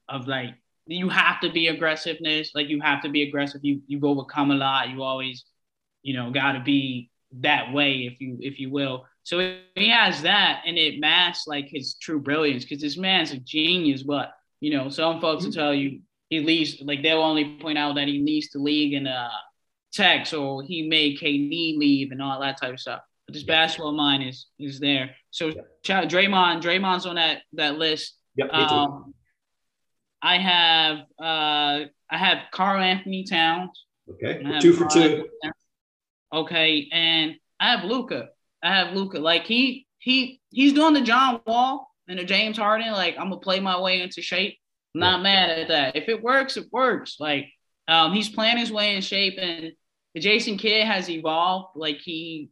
of like you have to be aggressiveness, like you have to be aggressive. You you've overcome a lot. You always you know got to be that way if you if you will. So he has that, and it masks like his true brilliance because this man's a genius. But you know, some folks will tell you he leads like they'll only point out that he leads the league in uh text or he made KD leave and all that type of stuff. But this basketball mind is is there. So shout Draymond, Draymond's on that that list. Yep. Um, I have uh I have Karl-Anthony Towns. okay, two for two. Anthony Okay, and I have Luka. I have Luka. Like he he he's doing the John Wall and the James Harden. Like I'm gonna play my way into shape. I'm not mad at that. If it works, it works. Like um, he's playing his way in shape, and Jason Kidd has evolved. Like he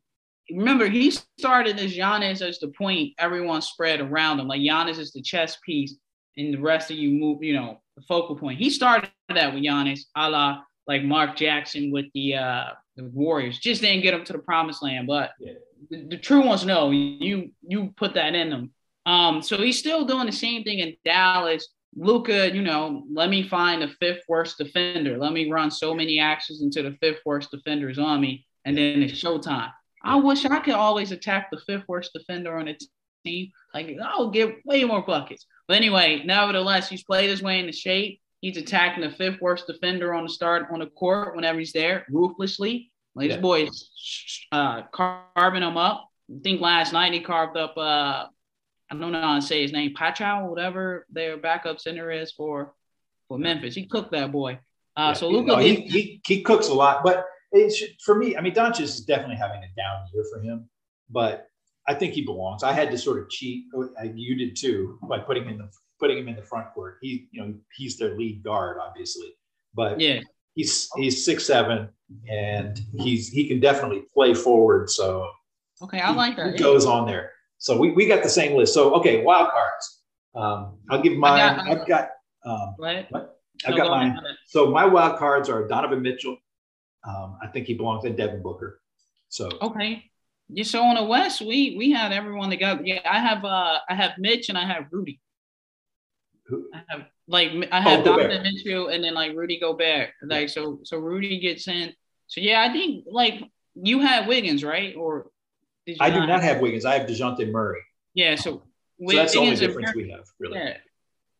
remember he started as Giannis as the point everyone spread around him. Like Giannis is the chess piece, and the rest of you move. You know the focal point. He started that with Giannis, a la like Mark Jackson with the uh, the Warriors. Just didn't get him to the promised land, but Yeah. The, the true ones know you you put that in them. Um, so he's still doing the same thing in Dallas. Luka, you know, let me find the fifth worst defender. Let me run so many actions until the fifth worst defender is on me, and then it's showtime. I wish I could always attack the fifth worst defender on a team. Like I'll get way more buckets. But anyway, nevertheless, he's played his way into shape. He's attacking the fifth worst defender on the start on the court whenever he's there, ruthlessly. Like Yeah. this boy is uh, carving him up. I think last night he carved up. Uh, I don't know how to say his name, Pachow, whatever their backup center is for for Memphis. He cooked that boy. Uh, Yeah, so Luka know, he, he he cooks a lot, but for me. I mean, Doncic is definitely having a down year for him, but I think he belongs. I had to sort of cheat. You did too by putting him in the putting him in the front court. He you know he's their lead guard, obviously, but Yeah, he's he's six seven and he's he can definitely play forward. So okay, I like that. Yeah. goes on there. So we, we got the same list. So okay, wild cards. Um, I'll give mine. got- I've got um, ahead. what? I've No, got go mine. So my wild cards are Donovan Mitchell. Um, I think he belongs in Devin Booker. So Okay. Yeah, so on the West, we we had everyone together. Yeah, I have uh I have Mitch and I have Rudy. who, I have like I have Oh, Donovan Mitchell and then like Rudy Gobert. Like so so Rudy gets in. So yeah, I think like you had Wiggins, right? Or did you I do not have Wiggins. I have Dejounte Murray. Yeah, so So that's the only difference we have, really. Yeah.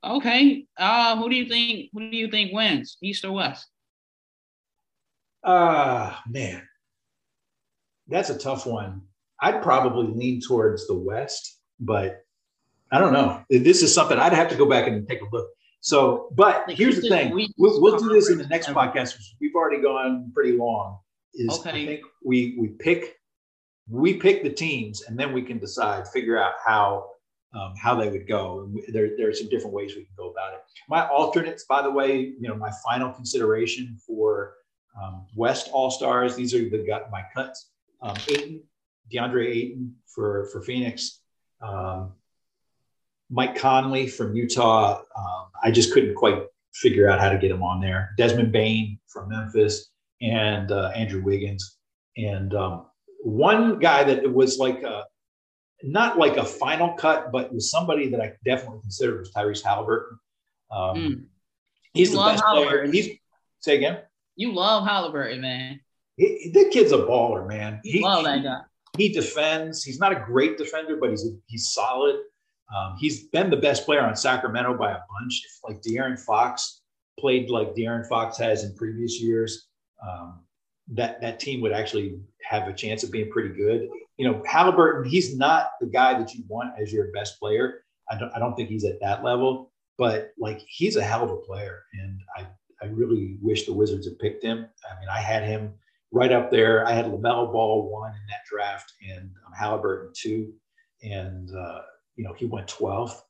Okay. Uh who do you think who do you think wins? East or West? Ah, uh, man, that's a tough one. I'd probably lean towards the West, but I don't know. This is something I'd have to go back and take a look. So, but here's the thing: we'll, we'll do this in the next podcast. We've already gone pretty long. Is okay. I think we we pick we pick the teams, and then we can decide, figure out how um, how they would go. There, there are some different ways we can go about it. My alternates, by the way, you know, my final consideration for um, West All Stars. These are the my cuts. Um, Ayton, DeAndre Ayton for for Phoenix. Um, Mike Conley from Utah. Um, I just couldn't quite figure out how to get him on there. Desmond Bane from Memphis and uh, Andrew Wiggins. And um, one guy that was like a, not like a final cut, but was somebody that I definitely considered was Tyrese Halliburton. Um, mm. He's you the best player. He's say again. You love Halliburton, man. He, that kid's a baller, man. He, love that guy. He, he defends. He's not a great defender, but he's a, he's solid. Um, he's been the best player on Sacramento by a bunch. If like De'Aaron Fox played like De'Aaron Fox has in previous years, um, that that team would actually have a chance of being pretty good. You know, Halliburton, he's not the guy that you want as your best player. I don't, I don't think he's at that level, but like he's a hell of a player, and I I really wish the Wizards had picked him. I mean, I had him right up there. I had LaMelo Ball one in that draft, and um, Halliburton two, and uh, you know he went 12th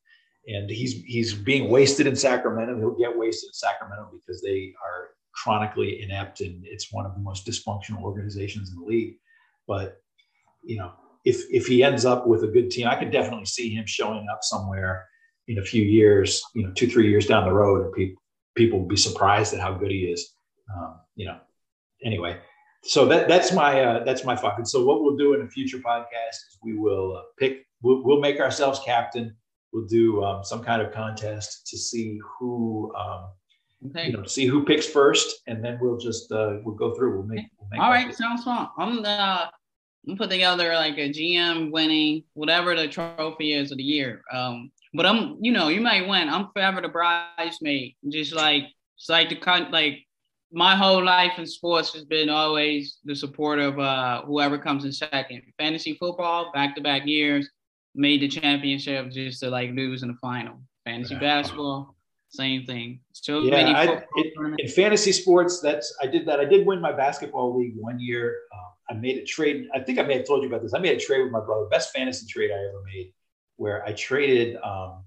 and he's he's being wasted in Sacramento. He'll get wasted in Sacramento because they are chronically inept and it's one of the most dysfunctional organizations in the league. But you know, if if he ends up with a good team, I could definitely see him showing up somewhere in a few years, you know, two three years down the road, and people people will be surprised at how good he is. Um, you know, anyway. So that that's my uh, that's my five. And so what we'll do in a future podcast is we will uh, pick we'll, we'll make ourselves captain. We'll do um, some kind of contest to see who, um, okay. you know, see who picks first, and then we'll just uh, we'll go through. We'll make. We'll make All right, sounds fun. I'm uh, I'm put together like a GM winning whatever the trophy is of the year. Um, but I'm, you know, you might win. I'm forever the bridesmaid. Just like it's like the con like my whole life in sports has been always the support of uh, whoever comes in second. Fantasy football, back to back years made the championship just to like lose in the final. Fantasy yeah. basketball, same thing. So yeah, many I, it, in fantasy sports, that's I did that. I did win my basketball league one year. Uh, I made a trade. I think I may have told you about this. I made a trade with my brother. Best fantasy trade I ever made, where I traded um,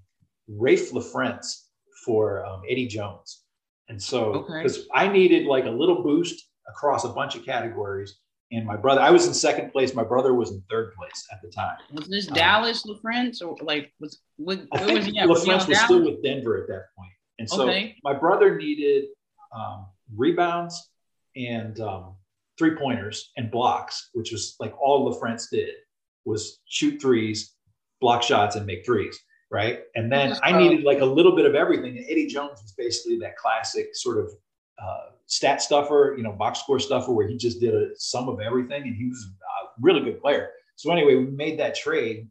Raef LaFrentz for um, Eddie Jones. And so, because okay. I needed like a little boost across a bunch of categories, and my brother i was in second place my brother was in third place at the time was this um, dallas LaFrentz or like was what, think was he at? LaFrentz was, was still with denver at that point. and so okay. my brother needed um, rebounds and um, three pointers and blocks which was like all LaFrentz did was shoot threes block shots and make threes right and then i needed like a little bit of everything and eddie jones was basically that classic sort of uh, stat stuffer, you know, box score stuffer, where he just did a sum of everything, and he was a really good player. So anyway, we made that trade,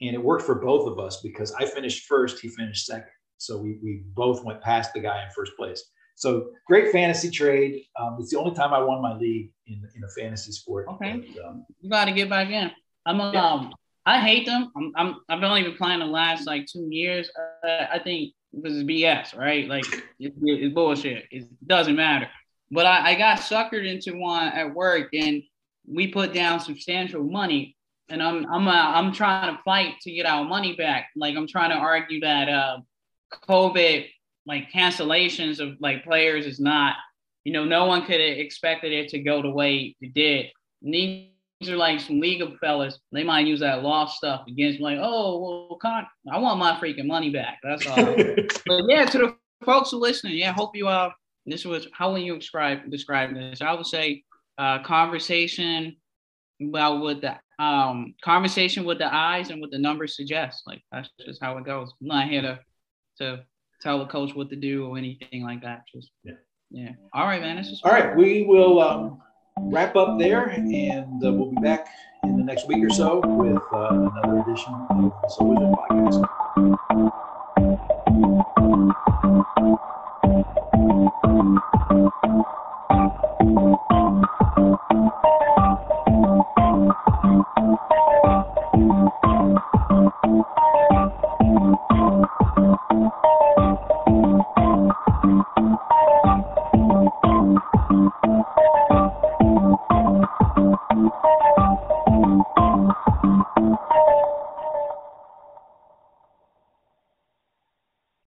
and it worked for both of us because I finished first, he finished second. So we we both went past the guy in first place. So great fantasy trade. Um, it's the only time I won my league in in a fantasy sport. Okay, but, um, you got to get back in. I'm um, yeah. I hate them. I'm, I'm I've only been playing the last like two years. Uh, I think this is BS, right? Like it's, it's bullshit. It doesn't matter. But I, I got suckered into one at work, and we put down substantial money. And I'm I'm uh, I'm trying to fight to get our money back. Like I'm trying to argue that uh, COVID like cancellations of like players is not, you know, no one could have expected it to go the way it did. Need are like some legal fellas. They might use that law stuff against me, like, oh, well, con- I want my freaking money back. That's all. [LAUGHS] but yeah, to the folks who listening, yeah, hope you uh, this was how will you describe describe this? I would say uh, conversation about what the um conversation with the eyes and what the numbers suggest. Like that's just how it goes. I'm not here to to tell the coach what to do or anything like that. Just yeah. Yeah. All right, man. This is all right. We will um wrap up there, and uh, we'll be back in the next week or so with uh, another edition of the Soul Vision Podcast.